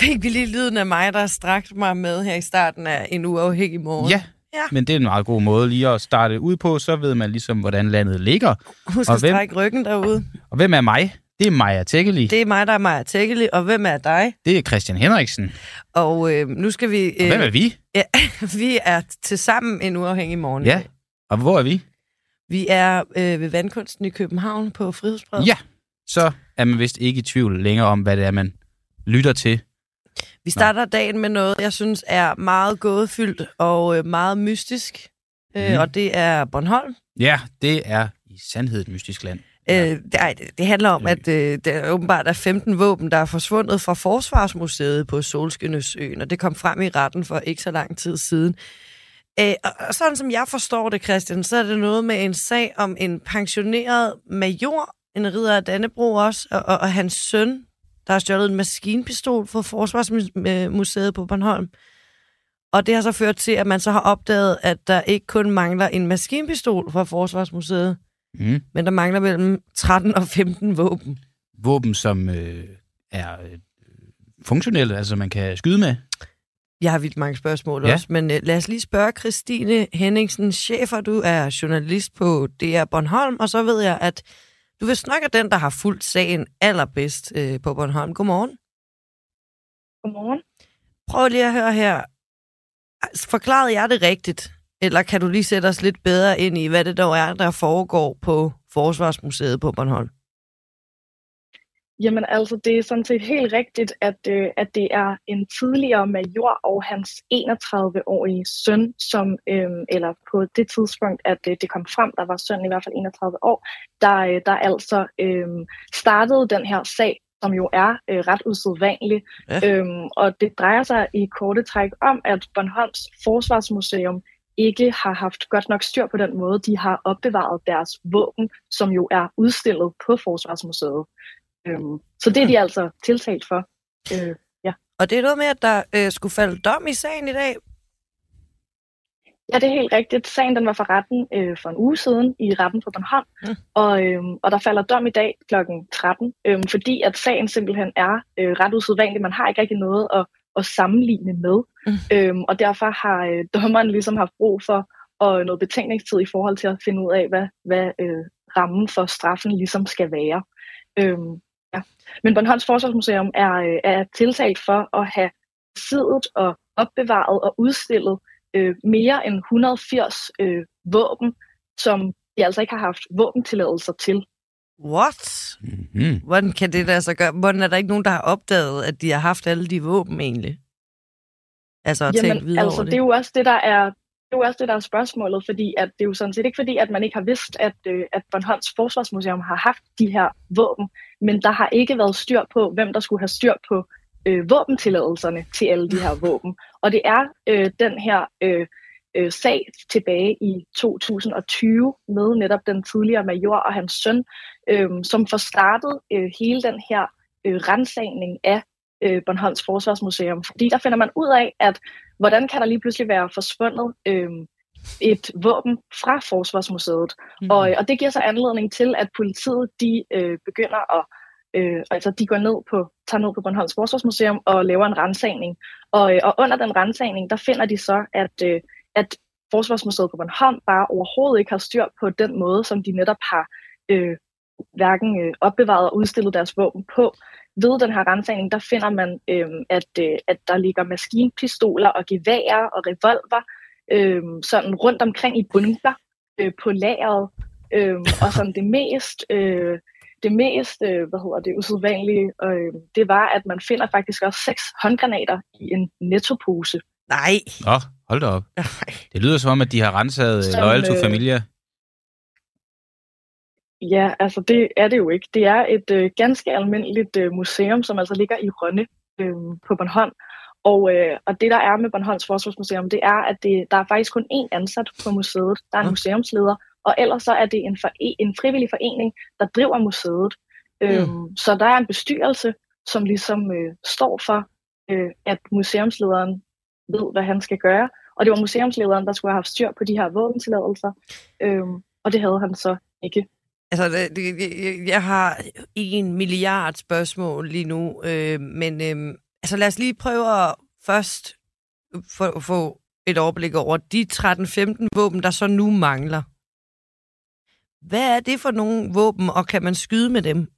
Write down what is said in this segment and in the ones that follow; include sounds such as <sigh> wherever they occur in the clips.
Fik vi lige lyden af mig, der strakt mig med her i starten af en uafhængig morgen? Ja, Ja. men det er en meget god måde lige at starte ud på, så ved man ligesom, hvordan landet ligger. Husk Og at hvem- strække ryggen derude. Og hvem er mig? Det er Maja Tækkeli. Det... Er mig, der er Maja Tækkeli, og hvem er dig? det er Christian Henriksen. Og øh, nu skal vi... Og hvem er vi? Ja, <laughs> vi er til sammen en uafhængig morgen. Ja, og hvor er vi? Vi er øh, ved Vandkunsten i København på Frihedsbred. Ja, så er man vist ikke i tvivl længere om, hvad det er, man lytter til. Vi starter dagen med noget, jeg synes er meget gådefyldt og øh, meget mystisk. Øh, Mhm. og det er Bornholm. Ja, det er i sandhed et mystisk land. Øh, det, det, handler om, at øh, der åbenbart er 15 våben, der er forsvundet fra Forsvarsmuseet på Solskinnesøen, og det kom frem i retten for ikke så lang tid siden. Øh, og og sådan som jeg forstår det, Christian, så er det noget med en sag om en pensioneret major, en ridder af Dannebro også, og, og, og hans søn, der har stjålet en maskinpistol fra Forsvarsmuseet på Bornholm. Og det har så ført til, at man så har opdaget, at der ikke kun mangler en maskinpistol fra Forsvarsmuseet, Mm. men der mangler mellem 13 og 15 våben. Våben, som øh, er øh, funktionelle, altså man kan skyde med. Jeg har vildt mange spørgsmål Ja. også, men uh, lad os lige spørge Christine Henningsen, chefer. Du er journalist på DR Bornholm, og så ved jeg, at du vil snakke den, der har fulgt sagen allerbedst uh, på Bornholm. Godmorgen. Godmorgen. Prøv lige at høre her. Forklarede jeg det rigtigt? Eller kan du lige sætte os lidt bedre ind i, hvad det dog er, der foregår på Forsvarsmuseet på Bornholm? Jamen altså, det er sådan set helt rigtigt, at, øh, at det er en tidligere major og hans 31-årige søn, som, øh, eller på det tidspunkt, at øh, det kom frem, der var sønnen i hvert fald 31 år, der, øh, der altså øh, startede den her sag, som jo er øh, ret usædvanlig. Ja. Øhm, og det drejer sig i korte træk om, at Bornholms Forsvarsmuseum ikke har haft godt nok styr på den måde, de har opbevaret deres våben, som jo er udstillet på Forsvarsmuseet. Øhm, så det er de altså tiltalt for. Øh, Og det er noget med, at der øh, skulle falde dom i sagen i dag. ja, det er helt rigtigt. Sagen den var for retten øh, for en uge siden i retten på Bornholm, Mm. og, øhm, og der falder dom i dag kl. 13, øhm, fordi at sagen simpelthen er øh, ret usædvanlig. Man har ikke rigtig noget at, at sammenligne med, Mm. øhm, og derfor har øh, <laughs> dommeren ligesom haft brug for og noget betænkningstid i forhold til at finde ud af, hvad, hvad øh, rammen for straffen ligesom skal være. Øhm, ja. Men Bornholms Forsvarsmuseum er, øh, er tiltalt for at have siddet og opbevaret og udstillet øh, mere end 180 øh, våben, som de altså ikke har haft våbentilladelser til. What? Mm-hmm. Hvordan kan det lade sig gøre? Hvordan er der ikke nogen, der har opdaget, at de har haft alle de våben egentlig? Altså at tænke Jamen, videre altså, over det det. er jo også det, der er det er jo også det, der er spørgsmålet, fordi at det er jo sådan set ikke fordi, at man ikke har vidst, at, øh, at Bornholms Forsvarsmuseum har haft de her våben, men der har ikke været styr på, hvem der skulle have styr på øh, våbentilladelserne til alle de her våben. Og det er øh, den her øh, øh, sag tilbage i 2020 med netop den tidligere major og hans søn, øh, som får startet øh, hele den her øh, rensagning af øh, Bornholms Forsvarsmuseum. Fordi der finder man ud af, at hvordan kan der lige pludselig være forsvundet øh, et våben fra Forsvarsmuseet. Mm. Og, og det giver så anledning til, at politiet de øh, begynder at Øh, altså de går ned på, tager ned på Bornholms Forsvarsmuseum og laver en rensagning. Og, øh, og under den rensagning, der finder de så, at, øh, at Forsvarsmuseet på Bornholm bare overhovedet ikke har styr på den måde, som de netop har øh, hverken øh, opbevaret og udstillet deres våben på. Ved den her rensagning, der finder man, øh, at, øh, at der ligger maskinpistoler og geværer og revolver øh, sådan rundt omkring i bunker øh, på lageret. Øh, og som det mest... Øh, det mest, øh, hvad hedder det, usædvanlige, øh, det var, at man finder faktisk også seks håndgranater i en nettopose. Nej. Nå, hold da op. Nej. Det lyder som om, at de har renset Som, Loyal to øh, Familia. Ja, altså det er det jo ikke. Det er et øh, ganske almindeligt øh, museum, som altså ligger i Rønne øh, på Bornholm. Og, øh, og det, der er med Bornholms Forsvarsmuseum, det er, at det, der er faktisk kun én ansat på museet. Der er en Mm. museumsleder, og ellers så er det en, for, en frivillig forening, der driver museet. Øhm, så der er en bestyrelse, som ligesom øh, står for, øh, at museumslederen ved, hvad han skal gøre. Og det var museumslederen, der skulle have haft styr på de her våbentilladelser, øhm, og det havde han så ikke. Altså, det, det, jeg har en milliard spørgsmål lige nu, øh, men øh, altså, lad os lige prøve at først få, få et overblik over de 13-15 våben, der så nu mangler. Hvad er det for nogle våben, og kan man skyde med dem?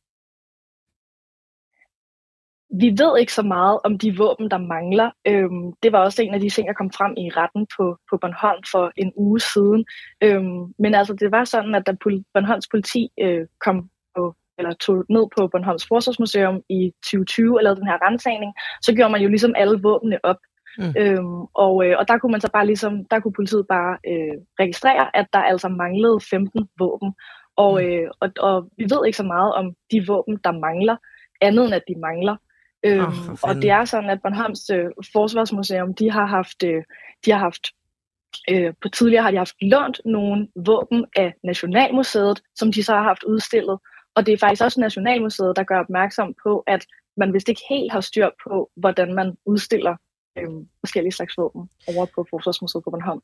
Vi ved ikke så meget om de våben, der mangler. Øhm, det var også en af de ting, der kom frem i retten på, på Bornholm for en uge siden. Øhm, men altså, det var sådan, at da Bornholms politi øh, kom på, eller tog ned på Bornholms Forsvarsmuseum i 2020 og lavede den her rensagning, så gjorde man jo ligesom alle våbnene op. Mm. Øhm, og, øh, og der kunne man så bare ligesom, der kunne politiet bare øh, registrere, at der altså manglede 15 våben. Og, mm. øh, og, og vi ved ikke så meget om de våben, der mangler, andet end at de mangler. Øhm, oh, og det er sådan, at Bornholms øh, Forsvarsmuseum, de har haft, øh, de har haft øh, på tidligere har de haft lånt nogle våben af Nationalmuseet, som de så har haft udstillet. Og det er faktisk også Nationalmuseet, der gør opmærksom på, at man vist ikke helt har styr på, hvordan man udstiller øh, forskellige slags våben over på Forsvarsmuseet på Bornholm.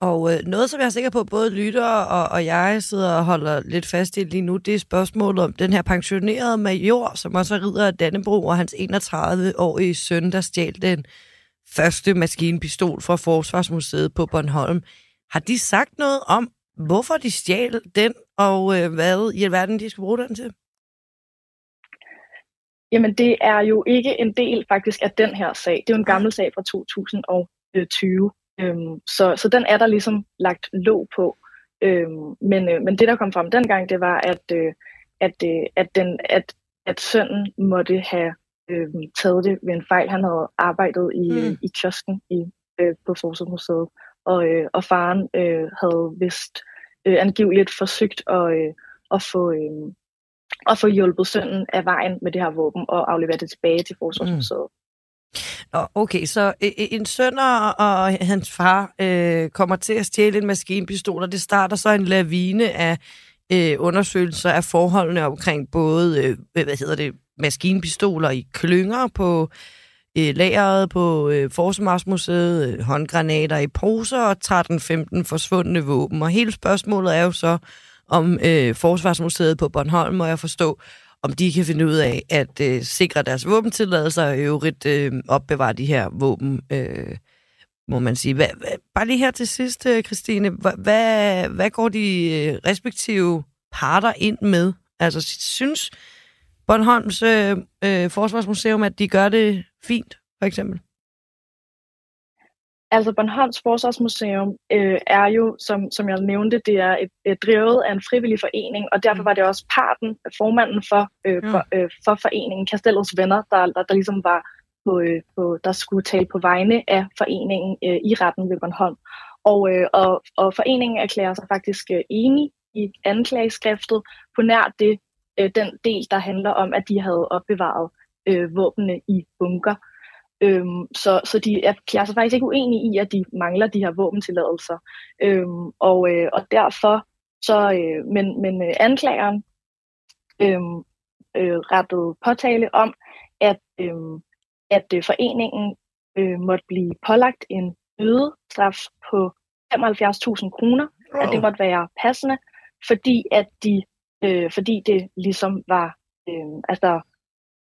Og øh, noget, som jeg er sikker på, både lyttere og, og jeg sidder og holder lidt fast i lige nu, det er spørgsmålet om den her pensionerede major, som også rider af Dannebro, og hans 31-årige søn, der stjal den første maskinpistol fra Forsvarsmuseet på Bornholm. Har de sagt noget om, hvorfor de stjal den, og øh, hvad i alverden de skal bruge den til? Jamen, det er jo ikke en del faktisk af den her sag. Det er jo en gammel sag fra 2020. Øhm, så, så den er der ligesom lagt låg på. Øhm, men, øh, men det, der kom frem dengang, det var, at, øh, at, øh, at, den, at, at sønnen måtte have øh, taget det ved en fejl. Han havde arbejdet i, mm. i kiosken i, øh, på Forsvarsmuseet, og, øh, og faren øh, havde vist øh, angiveligt forsøgt at, øh, at få... Øh, at få hjulpet sønnen af vejen med det her våben og aflevere det tilbage til Forsvarsmuseet. Mm. Okay, så øh, øh, en sønner og hans far øh, kommer til at stjæle en maskinpistol, og det starter så en lavine af øh, undersøgelser af forholdene omkring både, øh, hvad hedder det, maskinpistoler i klynger på øh, lageret på øh, Forsvarsmuseet, øh, håndgranater i poser og 13-15 forsvundne våben. Og hele spørgsmålet er jo så, om øh, Forsvarsmuseet på Bornholm, må jeg forstå, om de kan finde ud af at øh, sikre deres våbentilladelser og øvrigt øh, opbevare de her våben, øh, må man sige. Hva, hva, bare lige her til sidst, øh, Christine, hva, hvad, hvad går de øh, respektive parter ind med? Altså, synes Bornholms øh, øh, Forsvarsmuseum, at de gør det fint, for eksempel? Altså Bornholms Forsvarsmuseum øh, er jo, som, som jeg nævnte, det er et, et drevet af en frivillig forening, og derfor mm. var det også parten, formanden for, øh, for, øh, for foreningen, Castellos Venner, der, der, der ligesom var på, øh, på, der skulle tale på vegne af foreningen øh, i retten ved Bornholm. Og, øh, og, og foreningen erklærer sig faktisk øh, enig i anklageskriftet på nær det, øh, den del, der handler om, at de havde opbevaret øh, våbnene i bunker. Øhm, så, så de er, de er altså faktisk ikke uenige i, at de mangler de her våbentilladelser. Øhm, og, øh, og derfor så, øh, men, men øh, anklageren øh, øh, rettede påtale om, at, øh, at øh, foreningen øh, måtte blive pålagt en straf på 75.000 kroner, wow. at det måtte være passende, fordi at de, øh, fordi det ligesom var, øh, altså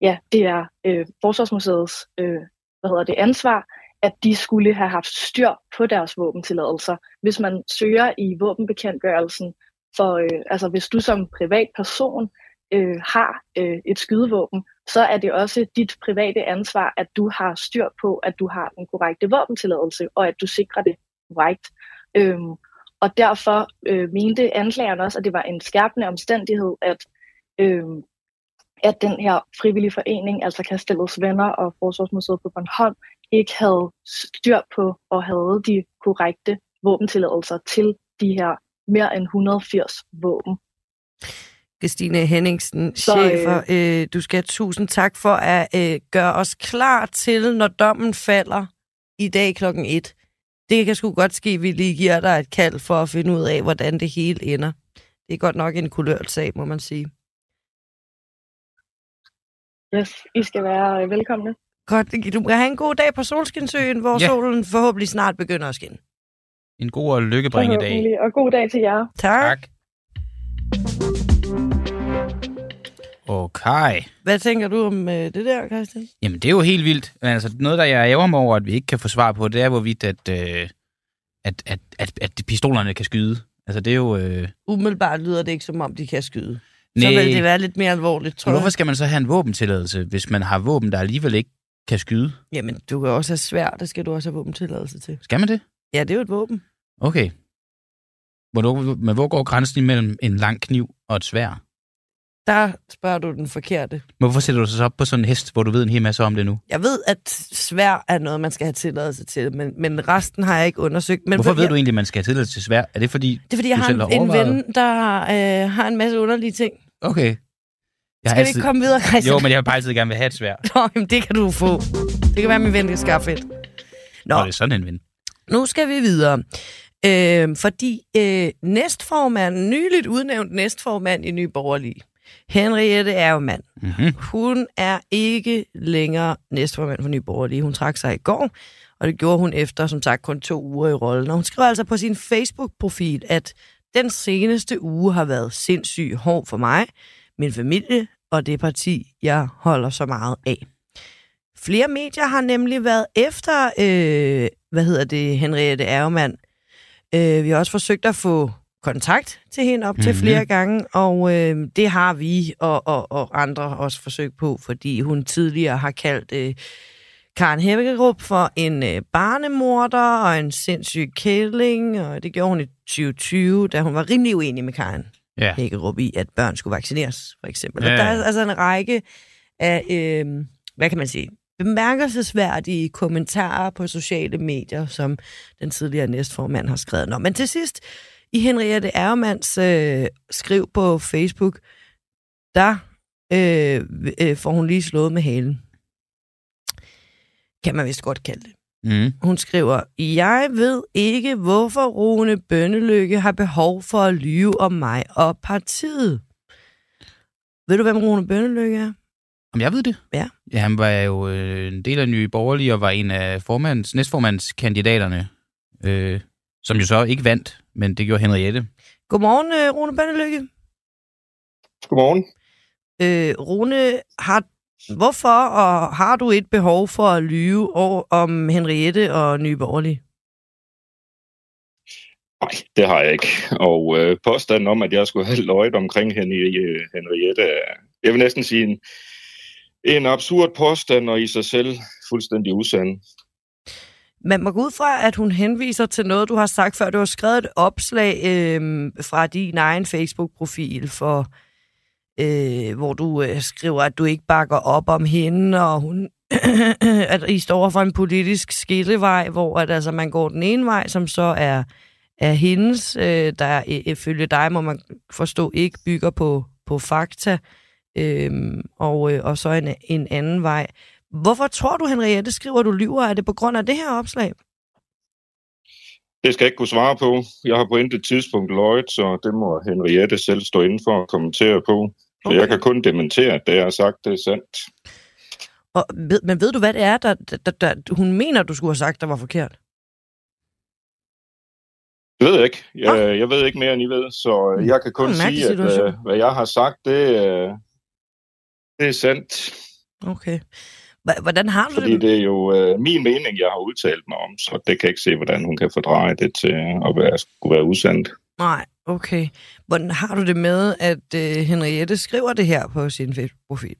ja, det er øh, Forsvarsmuseets øh, hvad hedder det, ansvar, at de skulle have haft styr på deres våbentilladelser. Hvis man søger i våbenbekendtgørelsen, for øh, altså hvis du som privatperson øh, har øh, et skydevåben, så er det også dit private ansvar, at du har styr på, at du har den korrekte våbentilladelse, og at du sikrer det korrekt. Øhm, og derfor øh, mente anklageren også, at det var en skærpende omstændighed, at øh, at den her frivillige forening, altså Castellos Venner og Forsvarsmuseet på Bornholm, ikke havde styr på og havde de korrekte våbentilladelser til de her mere end 180 våben. Christine Henningsen, Så, chefer, øh, du skal have tusind tak for at øh, gøre os klar til, når dommen falder i dag klokken 1. Det kan sgu godt ske, at vi lige giver dig et kald for at finde ud af, hvordan det hele ender. Det er godt nok en kulørt sag, må man sige. Yes, I skal være øh, velkomne. Godt, du kan have en god dag på Solskinsøen, hvor ja. solen forhåbentlig snart begynder at skinne. En god og lykkebringende dag. Og god dag til jer. Tak. Tak. Okay. Hvad tænker du om øh, det der, Christian? Jamen, det er jo helt vildt. Altså, noget, der jeg ærger mig over, at vi ikke kan få svar på, det er, hvorvidt at, øh, at, at, at, at pistolerne kan skyde. Altså, det er jo... Øh... Umiddelbart lyder det ikke, som om de kan skyde. Så vil det være lidt mere alvorligt, tror Men jeg. hvorfor skal man så have en våbentilladelse, hvis man har våben, der alligevel ikke kan skyde? Jamen, du kan også have svær, det skal du også have våbentilladelse til. Skal man det? Ja, det er jo et våben. Okay. Hvornår, men hvor går grænsen imellem en lang kniv og et svær? Der spørger du den forkerte. Men Hvorfor sætter du dig så op på sådan en hest, hvor du ved en hel masse om det nu? Jeg ved, at svær er noget, man skal have tilladelse til, men, men resten har jeg ikke undersøgt. Men Hvorfor ved jeg, du egentlig, at man skal have tilladelse til svær? Er det fordi... Det er, fordi jeg har en, har en ven, der øh, har en masse underlige ting. Okay. Jeg Skal vi ikke komme videre, Christian? Jo, men jeg har bare altid gerne vil have et svær. <laughs> Nå, jamen, det kan du få. Det kan være, min ven kan skaffe et. Nå, Nå, det er sådan en ven. nu skal vi videre. Øh, fordi øh, næstformanden, nyligt udnævnt næstformand i Nye Borgerlige, Henriette Erlemann, Mm-hmm. hun er ikke længere næstformand for Nye Borgerlige. Hun trak sig i går, og det gjorde hun efter, som sagt, kun to uger i rollen. Og hun skriver altså på sin Facebook-profil, at den seneste uge har været sindssygt hård for mig, min familie og det parti, jeg holder så meget af. Flere medier har nemlig været efter, øh, hvad hedder det, Henriette Erlemann. Øh, vi har også forsøgt at få kontakt til hende op til Mhm. flere gange, og øh, det har vi og, og, og andre også forsøgt på, fordi hun tidligere har kaldt øh, Karen Hækkerup for en øh, barnemorder og en sindssyg kælling, og det gjorde hun i 2020, da hun var rimelig uenig med Karen Ja. Hækkerup i, at børn skulle vaccineres, for eksempel. Ja, Og der er altså en række af, øh, hvad kan man sige, bemærkelsesværdige kommentarer på sociale medier, som den tidligere næstformand har skrevet. Nå, men til sidst, i Henriette Ermanns øh, skriv på Facebook, der øh, øh, får hun lige slået med halen. Kan man vist godt kalde det. Mm. Hun skriver, jeg ved ikke, hvorfor Rune Bønnelykke har behov for at lyve om mig og partiet. Ved du, hvem Rune Bønnelykke er? Om jeg ved det? Ja. ja han var jo øh, en del af Nye Borgerlige og var en af formands, næstformandskandidaterne, øh, som jo så ikke vandt, men det gjorde Henriette. Godmorgen, øh, Rune Bønnelykke. Godmorgen. Øh, Rune, har, hvorfor og har du et behov for at lyve over, om Henriette og Nye Borgerlige? Nej, det har jeg ikke. Og øh, påstanden om, at jeg skulle have løjet omkring øh, Henriette, er, jeg vil næsten sige en, en absurd påstand, og i sig selv fuldstændig usand. Man må gå ud fra, at hun henviser til noget, du har sagt før. Du har skrevet et opslag øh, fra din egen Facebook-profil, for, øh, hvor du øh, skriver, at du ikke bakker op om hende, og hun, <clears throat> at I står for en politisk skillevej, hvor at, altså, man går den ene vej, som så er, er hendes, øh, der ifølge dig, må man forstå, ikke bygger på, på fakta, øh, og, øh, og så en, en anden vej. Hvorfor tror du, Henriette skriver, du lyver? Er det på grund af det her opslag? Det skal jeg ikke kunne svare på. Jeg har på intet tidspunkt løjet, så det må Henriette selv stå inden for at kommentere på. Så Okay. jeg kan kun dementere, at det jeg har sagt, det er sandt. Og, ved, men ved du, hvad det er, der, der, der, hun mener, du skulle have sagt, der var forkert? Det ved jeg ikke. Jeg, jeg ved ikke mere, end I ved, så øh, jeg kan kun sige, at situation. øh, hvad jeg har sagt, det, det er sandt. Okay. Hvordan har du Fordi det? det er jo øh, min mening, jeg har udtalt mig om, så det kan jeg ikke se, hvordan hun kan fordreje det til at være, skulle være usandt. Nej, okay. Hvordan har du det med, at øh, Henriette skriver det her på sin Facebook-profil?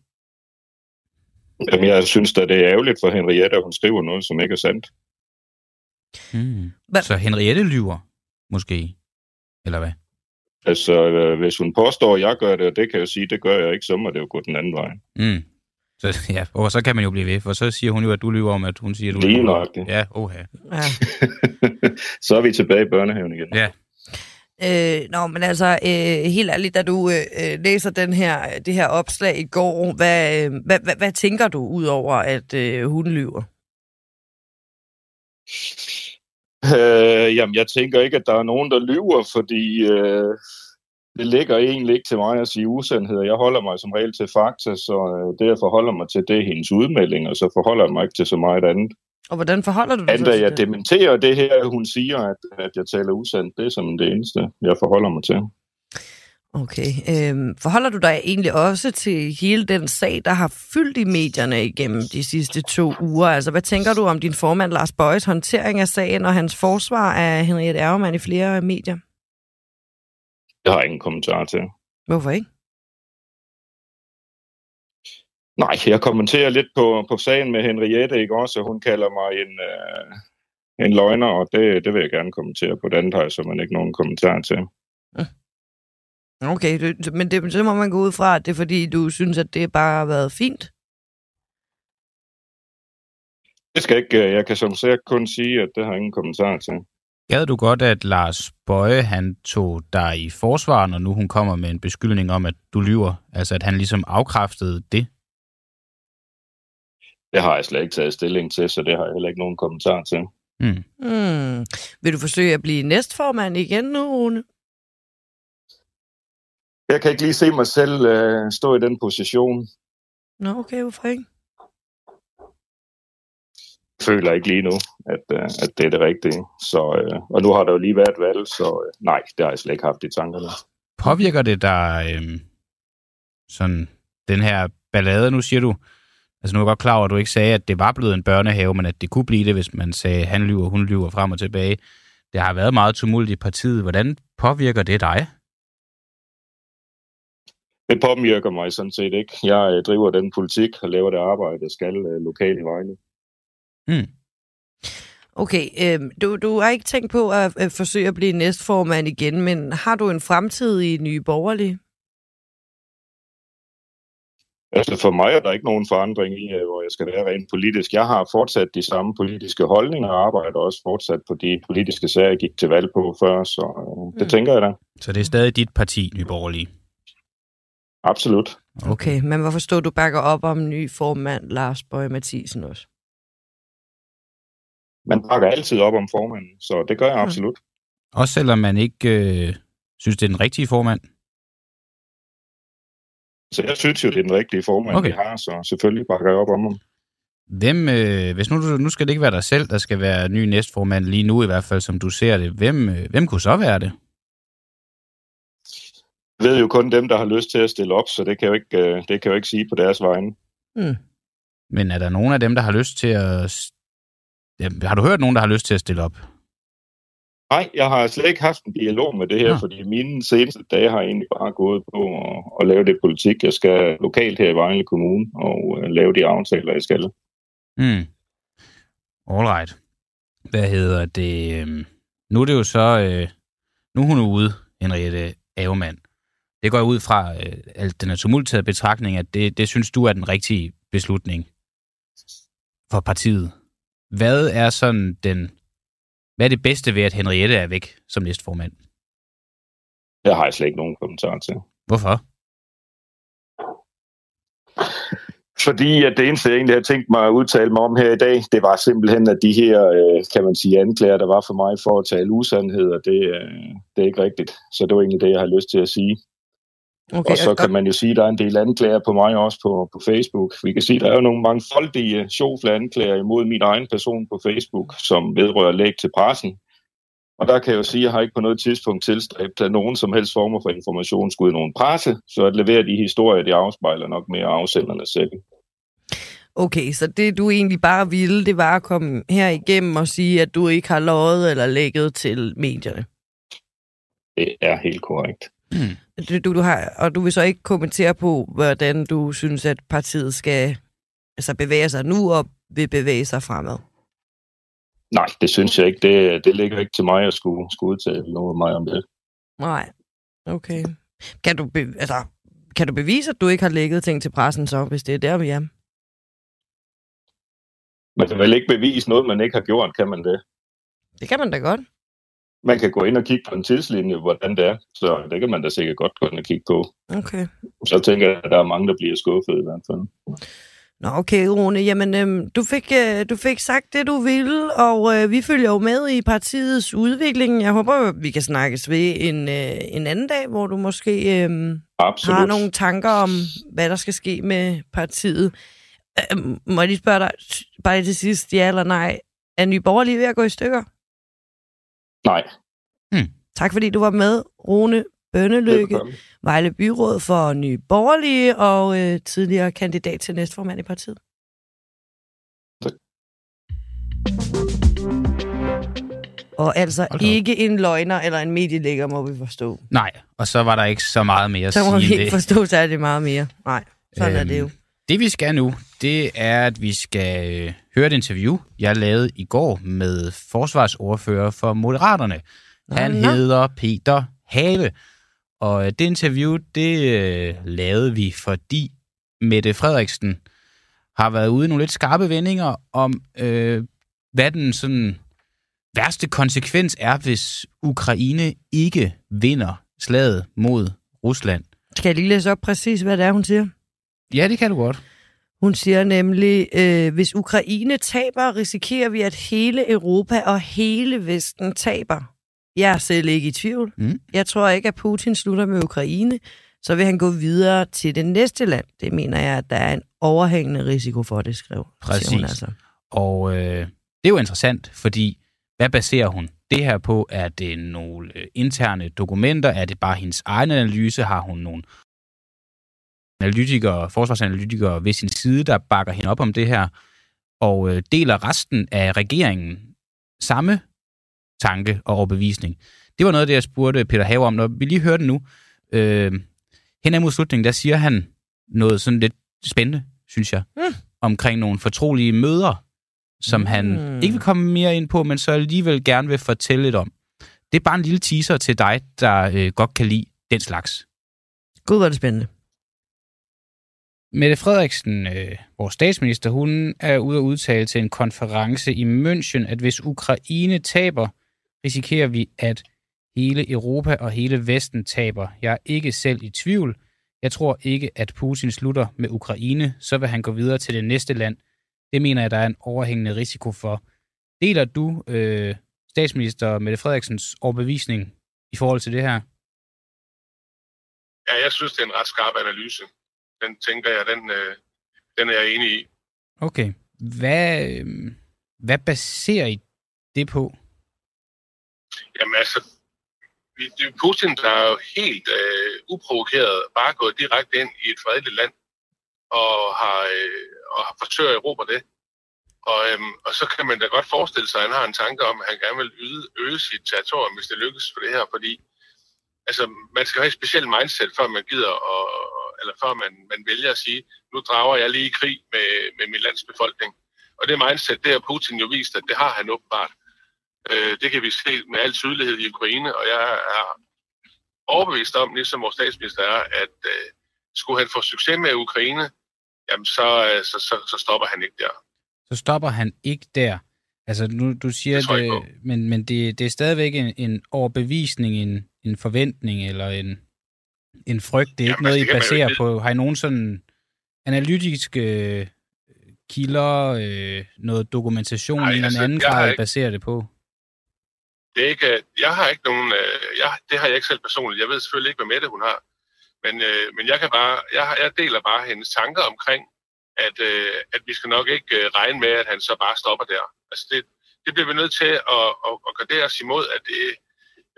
Jamen, jeg synes da, det er ærgerligt for Henriette, at hun skriver noget, som ikke er sandt. Mm. Hvad- Så Henriette lyver, måske? Eller hvad? Altså, øh, hvis hun påstår, at jeg gør det, og det kan jeg sige, det gør jeg ikke, så må det jo gå den anden vej. Mm. Så, <laughs> ja, og så kan man jo blive ved, for så siger hun jo, at du lyver om, at hun siger, at du Lige. Ja, oha. Ja. <laughs> så er vi tilbage i børnehaven igen. Ja. Øh, nå, men altså, øh, helt ærligt, da du øh, læser den her, det her opslag i går, hvad, øh, hvad, hvad, hvad tænker du, udover at øh, hun lyver? Øh, jamen, jeg tænker ikke, at der er nogen, der lyver, fordi øh, det ligger egentlig ikke til mig at sige usandheder. Jeg holder mig som regel til fakta, så øh, det, jeg forholder mig til, det er hendes udmelding, og så forholder jeg mig ikke til så meget andet. Og hvordan forholder du dig Andet, til jeg det? dementerer det her, hun siger, at, at jeg taler usandt. Det er som det eneste, jeg forholder mig til. Okay. Øhm, forholder du dig egentlig også til hele den sag, der har fyldt i medierne igennem de sidste to uger? Altså, hvad tænker du om din formand Lars Bøjes håndtering af sagen og hans forsvar af Henriette Ergemann i flere medier? Jeg har ingen kommentar til. Hvorfor ikke? Nej, jeg kommenterer lidt på, på sagen med Henriette, ikke også? Hun kalder mig en, øh, en løgner, og det, det vil jeg gerne kommentere på. Den har jeg så man ikke nogen kommentar til. Okay, det, men det, så må man gå ud fra, at det er fordi, du synes, at det bare har været fint. Det skal ikke, øh, jeg kan som sagt kun sige, at det har jeg ingen kommentar til. Gad du godt, at Lars Bøje, han tog dig i forsvar, når nu hun kommer med en beskyldning om, at du lyver? Altså, at han ligesom afkræftede det? Det har jeg slet ikke taget stilling til, så det har jeg heller ikke nogen kommentar til. Mm. Hmm. Vil du forsøge at blive næstformand igen nu, Rune? Jeg kan ikke lige se mig selv øh, stå i den position. Nå, okay, hvorfor ikke? Jeg føler ikke lige nu, at, øh, at det er det rigtige. Så, øh, og nu har der jo lige været valg, så øh, nej, det har jeg slet ikke haft i tankerne. Påvirker det dig øhm, sådan den her ballade, nu siger du, altså nu er jeg godt klar over, at du ikke sagde, at det var blevet en børnehave, men at det kunne blive det, hvis man sagde, han lyver, hun lyver frem og tilbage. Det har været meget tumult i partiet. Hvordan påvirker det dig? Det påvirker mig sådan set ikke. Jeg øh, driver den politik og laver det arbejde, jeg skal øh, lokalt i Vejle. Mm. Okay, øh, du, du har ikke tænkt på at, at forsøge at blive næstformand igen, men har du en fremtid i Nye Borgerlige? Altså for mig er der ikke nogen forandring i, øh, hvor jeg skal være rent politisk. Jeg har fortsat de samme politiske holdninger og arbejder også fortsat på de politiske sager, jeg gik til valg på før, så øh, det Mm. tænker jeg da. Så det er stadig dit parti, Nye Borgerlige? Absolut. Okay, men hvorfor stod du bakker op om ny formand Lars Bøje Mathisen også? Man bakker altid op om formanden, så det gør jeg Mm. absolut. Også selvom man ikke øh, synes, det er den rigtige formand? Så jeg synes jo, det er den rigtige formand, Okay. vi har, så selvfølgelig bakker jeg op om ham. Hvem, øh, hvis nu, du- nu skal det ikke være dig selv, der skal være ny næstformand, lige nu i hvert fald, som du ser det, hvem, øh, hvem kunne så være det? Jeg ved jo kun dem, der har lyst til at stille op, så det kan jeg jo ikke, øh, det kan jeg jo ikke sige på deres vegne. Hmm. Men er der nogen af dem, der har lyst til at... har du hørt nogen, der har lyst til at stille op? Nej, jeg har slet ikke haft en dialog med det her, ja. fordi mine seneste dage har egentlig bare gået på at, at lave det politik, jeg skal lokalt her i Vejle Kommune, og uh, lave de aftaler, jeg skal. Mm. Alright. Hvad hedder det? øhm, Nu er det jo så... Øh, nu er hun ude, Henriette Avermand. Det går ud fra, øh, alt den er tumultaget betragtning, at det, det synes du er den rigtige beslutning for partiet. Hvad er sådan den... Hvad er det bedste ved, at Henriette er væk som næstformand? Jeg har slet ikke nogen kommentar til. Hvorfor? Fordi at det eneste, jeg egentlig har tænkt mig at udtale mig om her i dag, det var simpelthen, at de her, øh, kan man sige, anklager, der var for mig for at tale usandheder, det, øh, det er ikke rigtigt. Så det var egentlig det, jeg har lyst til at sige. Okay, Og så kan man jo sige, at der er en del anklager på mig også på, på Facebook. Vi kan sige, at der er jo nogle mangfoldige sjofle anklager imod min egen person på Facebook, som vedrører læg til pressen. Og der kan jeg jo sige, at jeg har ikke på noget tidspunkt tilstræbt, at nogen som helst former for information skulle i nogen presse, så at levere de historier, de afspejler nok mere afsenderne selv. Okay, så det du egentlig bare ville, det var at komme her igennem og sige, at du ikke har løjet eller lægget til medierne. Det er helt korrekt. Du, du, du har, og du vil så ikke kommentere på, hvordan du synes, at partiet skal altså bevæge sig nu og vil bevæge sig fremad. Nej, det synes jeg ikke. Det, det ligger ikke til mig at skulle, skulle udtale noget mig om det. Nej, okay. Kan du, be, altså, kan du bevise, at du ikke har lægget ting til pressen så, hvis det er der, vi er? Man kan vel ikke bevise noget, man ikke har gjort, kan man det? Det kan man da godt. Man kan gå ind og kigge på en tidslinje, hvordan det er. Så det kan man da sikkert godt gå ind og kigge på. Okay. Så tænker jeg, at der er mange, der bliver skuffet i hvert fald. Nå, okay, Rune. Jamen, øhm, du, fik, øh, du fik sagt det, du ville, og øh, vi følger jo med i partiets udvikling. Jeg håber, vi kan snakkes ved en, øh, en anden dag, hvor du måske øh, Absolut. har nogle tanker om, hvad der skal ske med partiet. Øh, må jeg lige spørge dig, bare til sidst, ja eller nej, er Nye Borgerlige ved at gå i stykker? Nej. Hmm. Tak fordi du var med, Rune Bønnelykke, Vejle Byråd for Nye Borgerlige og øh, tidligere kandidat til næstformand i partiet. Og altså ikke en løgner eller en medielægger, må vi forstå. Nej, og så var der ikke så meget mere at sige Så må vi ikke det. forstå særlig meget mere. Nej, sådan øhm, er det jo. Øhm, det vi skal nu, det er, at vi skal øh, høre et interview, jeg lavede i går med forsvarsordfører for Moderaterne. Han Nå. hedder Peter Have. Og øh, det interview, det øh, lavede vi, fordi Mette Frederiksen har været ude i nogle lidt skarpe vendinger om, øh, hvad den sådan værste konsekvens er, hvis Ukraine ikke vinder slaget mod Rusland. Skal jeg lige læse op præcis, hvad det er, hun siger? Ja, det kan du godt. Hun siger nemlig, øh, hvis Ukraine taber, risikerer vi, at hele Europa og hele Vesten taber. Jeg er selv ikke i tvivl. Mm. Jeg tror ikke, at Putin slutter med Ukraine, så vil han gå videre til det næste land. Det mener jeg, at der er en overhængende risiko for, det skrev. Præcis. Hun altså. Og øh, det er jo interessant, fordi hvad baserer hun det her på? Er det nogle øh, interne dokumenter? Er det bare hendes egen analyse? Har hun nogle analytikere, forsvarsanalytikere ved sin side, der bakker hende op om det her? Og øh, deler resten af regeringen samme tanke og overbevisning? Det var noget af det, jeg spurgte Peter Haver om. Når vi lige hørte nu, øh, hen mod slutningen, der siger han noget sådan lidt spændende, synes jeg, mm. omkring nogle fortrolige møder, som mm. han ikke vil komme mere ind på, men så alligevel gerne vil fortælle lidt om. Det er bare en lille teaser til dig, der øh, godt kan lide den slags. Gud, var det spændende. Mette Frederiksen, øh, vores statsminister, hun er ude at udtale til en konference i München, at hvis Ukraine taber, risikerer vi, at hele Europa og hele Vesten taber. Jeg er ikke selv i tvivl. Jeg tror ikke, at Putin slutter med Ukraine, så vil han gå videre til det næste land, det mener jeg, der er en overhængende risiko for. Deler du øh, statsminister Mette Frederiksens overbevisning i forhold til det her? Ja, jeg synes, det er en ret skarp analyse. Den tænker jeg, den, øh, den er jeg enig i. Okay. Hvad, øh, hvad baserer I det på? Jamen altså, Putin, der er jo helt øh, uprovokeret bare gået direkte ind i et fredeligt land og har, øh, og har forsøgt at erobre det. Og, øhm, og så kan man da godt forestille sig, at han har en tanke om, at han gerne vil øge, øge sit territorium, hvis det lykkes for det her, fordi altså, man skal have et specielt mindset, før man gider, og, eller før man, man vælger at sige, nu drager jeg lige i krig med, med min landsbefolkning. Og det mindset, det har Putin jo vist, at det har han åbenbart. Øh, det kan vi se med al tydelighed i Ukraine, og jeg er overbevist om, ligesom vores statsminister er, at øh, skulle han få succes med Ukraine, jamen så, øh, så, så, så stopper han ikke der. Så stopper han ikke der? Altså, nu, du siger, det, det men, men det, det er stadigvæk en, en overbevisning, en, en forventning eller en, en frygt. Det er jamen, ikke noget, altså, I baserer på. Har I nogen sådan analytiske øh, kilder, øh, noget dokumentation Nej, i en altså, anden grad, I baserer det på? Det er ikke, jeg har ikke nogen, øh, jeg, det har jeg ikke selv personligt. Jeg ved selvfølgelig ikke, hvad med det hun har. Men, øh, men jeg, kan bare, jeg, jeg deler bare hendes tanker omkring, at, øh, at vi skal nok ikke øh, regne med, at han så bare stopper der. Altså det, det bliver vi nødt til at, at, at gardere os imod, at, det,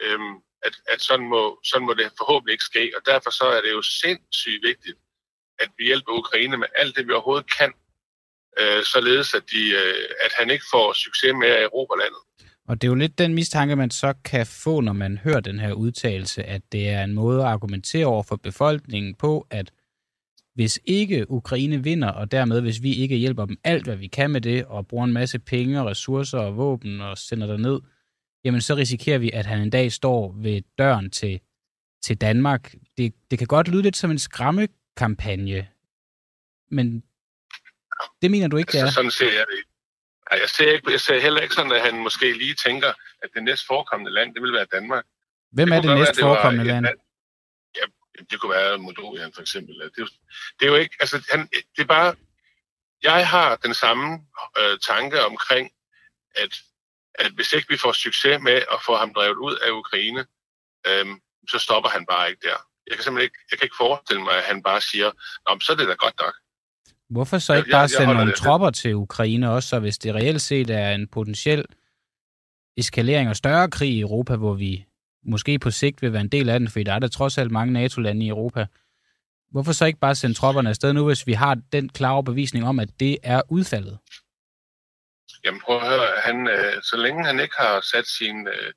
øh, at, at sådan, må, sådan må det forhåbentlig ikke ske. Og derfor så er det jo sindssygt vigtigt, at vi hjælper Ukraine med alt det, vi overhovedet kan, øh, således at, de, øh, at han ikke får succes med at erobre landet. Og det er jo lidt den mistanke, man så kan få, når man hører den her udtalelse, at det er en måde at argumentere over for befolkningen på, at hvis ikke Ukraine vinder, og dermed hvis vi ikke hjælper dem alt, hvad vi kan med det, og bruger en masse penge og ressourcer og våben og sender der ned, jamen så risikerer vi, at han en dag står ved døren til, til Danmark. Det, det kan godt lyde lidt som en skræmmekampagne, men det mener du ikke, det er? Sådan ser jeg det jeg ser, ikke, jeg ser heller ikke sådan, at han måske lige tænker, at det næste forekommende land, det vil være Danmark. Hvem det er det næste forekommende land? Ja, det kunne være Moldovien for eksempel. Det er, jo, det er jo ikke, altså han, det er bare, jeg har den samme øh, tanke omkring, at, at hvis ikke vi får succes med at få ham drevet ud af Ukraine, øh, så stopper han bare ikke der. Jeg kan simpelthen ikke, jeg kan ikke forestille mig, at han bare siger, Nå, så er det da godt nok. Hvorfor så ikke Jeg- bare jeg sende holder nogle det. tropper til Ukraine også, så hvis det reelt set er en potentiel eskalering og større krig i Europa, hvor vi måske på sigt vil være en del af den, fordi der er der trods alt mange NATO-lande i Europa. Hvorfor så ikke bare sende tropperne afsted nu, hvis vi har den klare bevisning om, at det er udfaldet? Jamen prøv at høre, han, øh, så længe han ikke har sat sine, øh,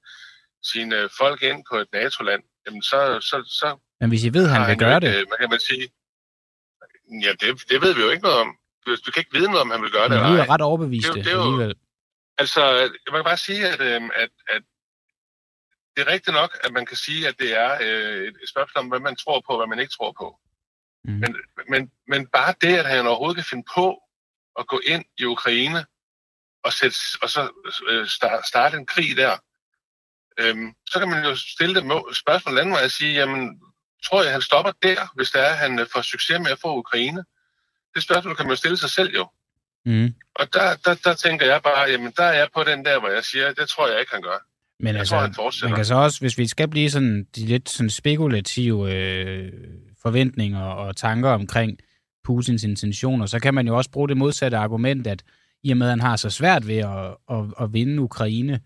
sine folk ind på et NATO-land, jamen så, så, så Men hvis I ved, han vil gøre ikke, det, øh, Hvad kan man sige? Ja, det, det ved vi jo ikke noget om. Du, du kan ikke vide noget om, han vil gøre det men eller I ej. er ret overbeviste Det jo- det er jo- alligevel. Altså, man kan bare sige, at, øh, at, at det er rigtigt nok, at man kan sige, at det er øh, et spørgsmål om, hvad man tror på, og hvad man ikke tror på. Mhm. Men, men, men bare det, at han overhovedet kan finde på at gå ind i Ukraine og, sætte, og så øh, starte, starte en krig der, øhm, så kan man jo stille det må- spørgsmål anden vej og sige, jamen, tror jeg, han stopper der, hvis det er, han øh, får succes med at få Ukraine? Det spørgsmål kan man jo stille sig selv jo. Mm. Og der, der, der tænker jeg bare, jamen der er jeg på den der, hvor jeg siger, det tror jeg ikke, han gør. Men Jeg altså, tror, han fortsætter. man kan så også, hvis vi skal blive sådan de lidt sådan spekulative øh, forventninger og tanker omkring Putins intentioner, så kan man jo også bruge det modsatte argument, at i og med, at han har så svært ved at, at, at vinde Ukraine,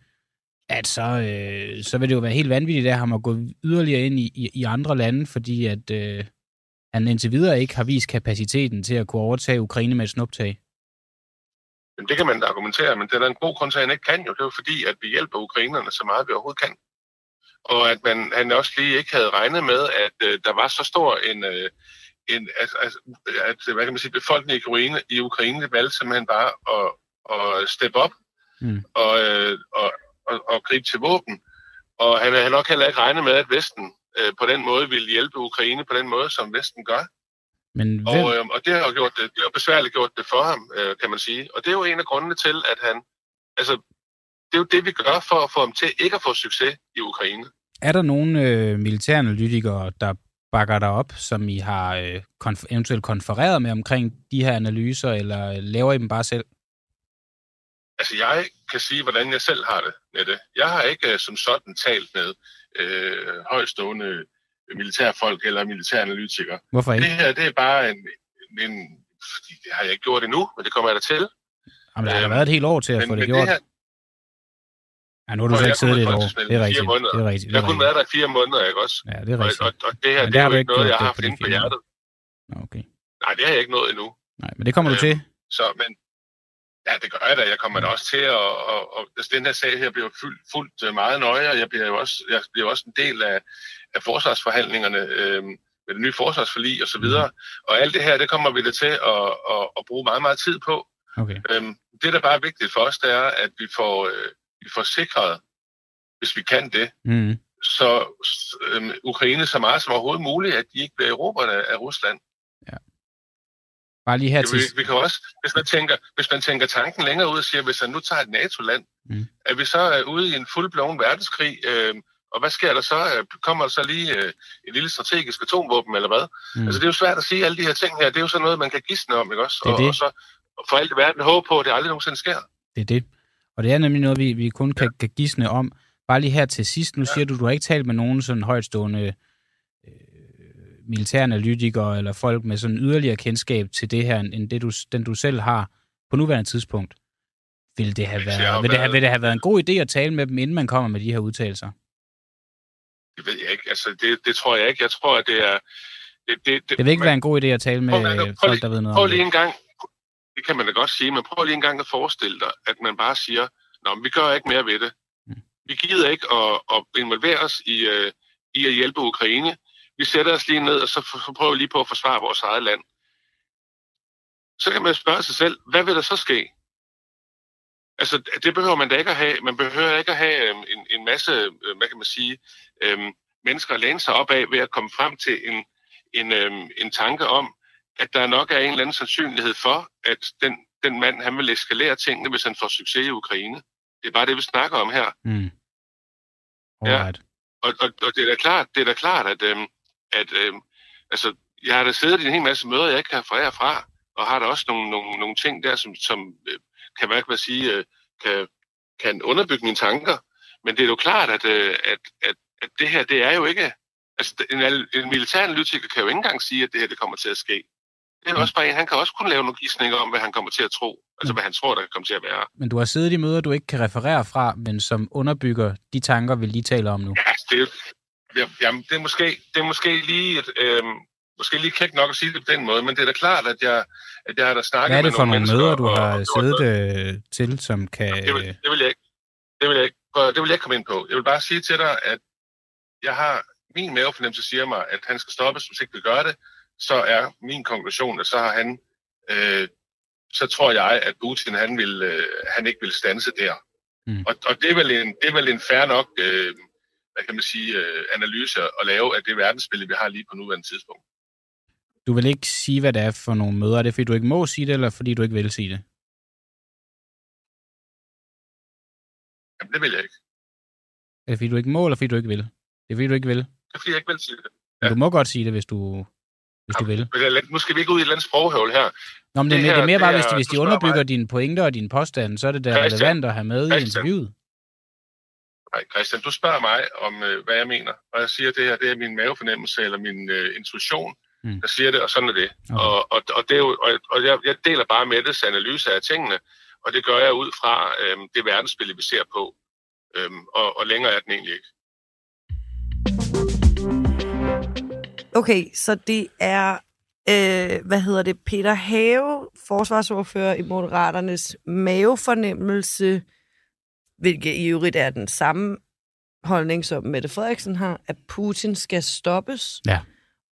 at så, øh, så vil det jo være helt vanvittigt af ham at gå yderligere ind i, i, i andre lande, fordi at øh, han indtil videre ikke har vist kapaciteten til at kunne overtage Ukraine med et snuptag. Jamen, det kan man argumentere, men det er der en god grund til, at han ikke kan jo. Det er jo fordi, at vi hjælper ukrainerne så meget, vi overhovedet kan. Og at man, han også lige ikke havde regnet med, at øh, der var så stor en, øh, en at, at, at, hvad kan man sige, befolkningen i Ukraine, i Ukraine valgte simpelthen bare at, at steppe op Mm. og, øh, og, og, og gribe til våben. Og han havde nok heller ikke regnet med, at Vesten øh, på den måde ville hjælpe Ukraine på den måde, som Vesten gør. Men hvem, Og, øh, og det har jo gjort det, det har besværligt gjort det for ham, øh, kan man sige. Og det er jo en af grundene til, at han... Altså, det er jo det, vi gør for at få ham til ikke at få succes i Ukraine. Er der nogle øh, militæranalytikere, der bakker dig op, som I har øh, konf- eventuelt konfereret med omkring de her analyser, eller laver I dem bare selv? Altså, jeg kan sige, hvordan jeg selv har det med det. Jeg har ikke øh, som sådan talt med øh, højstående militærfolk eller militæranalytikere. Hvorfor Det ikke? her, det er bare en, en... Det har jeg ikke gjort endnu, men det kommer jeg da til. Jamen, der har øhm, været et helt år til at Men, få det men gjort. det her, Ja, nu har du så ikke siddet et år. Det er rigtigt. måneder. Det er rigtigt. Det jeg har kun været der i fire måneder, ikke også? Ja, det er Og, rigtigt. og, og det her, det der er jo ikke noget, jeg har det haft inde på hjertet. Okay. Nej, det har jeg ikke nået endnu. Nej, men det kommer du Øhm, til. Så, men ja, det gør jeg da. Jeg kommer da også til at... Og, og, altså, den her sag her bliver fuldt, fuldt øh, meget nøje, og jeg bliver jo også, jeg bliver også en del af, af forsvarsforhandlingerne øh, med det nye forsvarsforlig og så videre. Og alt det her, det kommer vi da til at, at, at bruge meget, meget tid på. Okay. Øhm, det, der bare er vigtigt for os, det er, at vi får, øh, sikret, hvis vi kan det, Mm. så øh, Ukraine så meget som overhovedet muligt, at de ikke bliver erobret af, Rusland. Bare lige her Ja, til... vi, vi kan også, hvis man, tænker, hvis man tænker tanken længere ud og siger, hvis han nu tager et NATO-land, Mm. at vi så er ude i en fuldblåen verdenskrig, øh, og hvad sker der så? Øh, Kommer der så lige øh, et lille strategisk atomvåben, eller hvad? Mm. Altså, det er jo svært at sige, alle de her ting her, det er jo sådan noget, man kan gisne om, ikke også? Det er og, det. og så for alt i verden håbe på, at det aldrig nogensinde sker. Det er det. Og det er nemlig noget, vi, vi kun kan, kan gisne om. Bare lige her til sidst. Nu siger du, du har ikke talt med nogen sådan højtstående øh, militæranalytikere eller folk med sådan yderligere kendskab til det her, end det, du, den du selv har på nuværende tidspunkt. Vil det, have været, vil, det have, været- vil det have været en god idé at tale med dem, inden man kommer med de her udtalelser? Det ved jeg ikke. Altså, det, det tror jeg ikke. Jeg tror, at det er... Det, det, Det vil ikke være en god idé at tale med Prøv- prøv lige- folk, der ved noget prøv om lige det. en gang, det kan man da godt sige, men prøv lige en gang at forestille dig, at man bare siger, Nå, men vi gør ikke mere ved det. Mm. Vi gider ikke at, at involvere os i, uh, i at hjælpe Ukraine. Vi sætter os lige ned, og så, f- så prøver vi lige på at forsvare vores eget land. Så kan man spørge sig selv, hvad vil der så ske? Altså, det behøver man da ikke at have. Man behøver ikke at have øhm, en, en masse, øh, hvad kan man sige, øhm, mennesker at læne sig op af ved at komme frem til en, en, øhm, en tanke om, at der nok er en eller anden sandsynlighed for, at den, den mand, han vil eskalere tingene, hvis han får succes i Ukraine. Det er bare det, vi snakker om her. Mm. Ja. Og, og, og det er da klart, det er da klart at, øhm, at øhm, altså, jeg har da siddet i en hel masse møder, jeg ikke kan referere fra, og har der også nogle, nogle, nogle ting der, som, som øh, kan, hvad kan man sige, øh, kan, kan underbygge mine tanker. Men det er jo klart, at, øh, at, at, at det her, det er jo ikke... Altså, en, en militæranalytiker kan jo ikke engang sige, at det her det kommer til at ske. Det er også bare en, han kan også kun lave nogle gissninger om, hvad han kommer til at tro. Altså, hvad han tror, der kan komme til at være. Men du har siddet i møder, du ikke kan referere fra, men som underbygger de tanker, vi lige taler om nu. Ja, det, er- ja, jamen, det, er måske, det er måske lige et, øhm, måske lige kægt nok at sige det på den måde, men det er da klart, at jeg, at jeg har da snakket Hvad er det med for nogle nogle møder, du og- har og- siddet øh, til, som kan... Det vil, det vil jeg ikke. Det vil jeg ikke. at- Det vil jeg ikke komme ind på. Jeg vil bare sige til dig, at jeg har min mavefornemmelse siger mig, at han skal stoppes, hvis ikke vi gør det. Så er min konklusion, at så har han, øh, så tror jeg, at Putin han, vil, øh, han ikke vil stanse der. Mm. Og, og det, er vel en, det er vel en fair nok øh, hvad kan man sige, øh, analyse at lave af det verdensbillede, vi har lige på nuværende tidspunkt. Du vil ikke sige, hvad det er for nogle møder. Er det, fordi du ikke må sige det, eller fordi du ikke vil sige det? Jamen, det vil jeg ikke. Er det, fordi du ikke må, eller fordi du ikke vil? Det er, fordi du ikke vil. Det er fordi, jeg ikke vil sige det. Men du må godt sige det, hvis du, hvis du vil. Nu skal vi ikke ud i et eller andet sproghøvl her. Nå, men det, Det her, det er mere det bare, hvis de, hvis de underbygger mig. dine pointer og dine påstande, så er det da Christian. relevant at have med i Christian. interviewet. Nej, Christian, du spørger mig om, øh, hvad jeg mener, og jeg siger, at det her det er min mavefornemmelse eller min øh, intuition, Mm. der siger det, og sådan er det. Okay. Og, og, og, det er jo, og, og jeg, jeg deler bare Mettes analyse af tingene, og det gør jeg ud fra øh, det verdensbillede, vi ser på. Øhm, og, og længere er den egentlig ikke. Okay, så det er, øh, hvad hedder det, Peter Have, forsvarsordfører i Moderaternes mavefornemmelse, hvilket i øvrigt er den samme holdning, som Mette Frederiksen har, at Putin skal stoppes. Ja.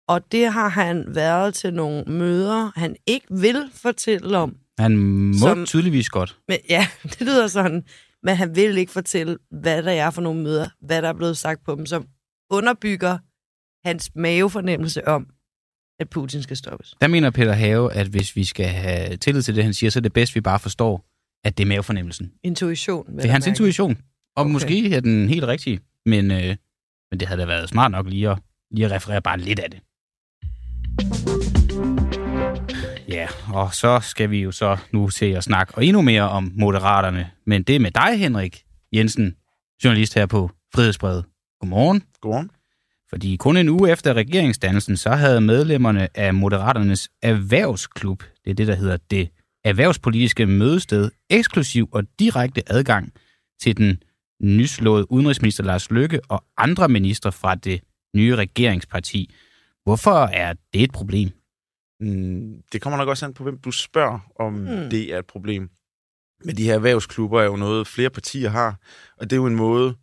Og det har han været til nogle møder, han ikke vil fortælle om. Han må Som- tydeligvis godt. Men ja, <laughs> det lyder sådan, men han vil ikke fortælle, hvad der er for nogle møder, hvad der er blevet sagt på dem, som underbygger hans mavefornemmelse om, at Putin skal stoppes. Der mener Peter Have, at hvis vi skal have tillid til det, han siger, så er det bedst, vi bare forstår, at det er mavefornemmelsen. Intuition. Det er hans mærke. intuition. Og Okay. okay. måske er den helt rigtig, men, øh, men det havde da været smart nok lige at, lige at referere bare lidt af det. Ja, og så skal vi jo så nu til at snakke og endnu mere om Moderaterne. Men det er med dig, Henrik Jensen, journalist her på Frihedsbrevet. Godmorgen. Godmorgen. Fordi kun en uge efter regeringsdannelsen, så havde medlemmerne af Moderaternes erhvervsklub, det er det, der hedder det erhvervspolitiske mødested, eksklusiv og direkte adgang til den nyslåede udenrigsminister Lars Løkke og andre ministre fra det nye regeringsparti. Hvorfor er det et problem? Mm, Det kommer nok også an på, hvem du spørger, om mm. det er et problem. Men de her erhvervsklubber er jo noget, flere partier har, og det er jo en måde,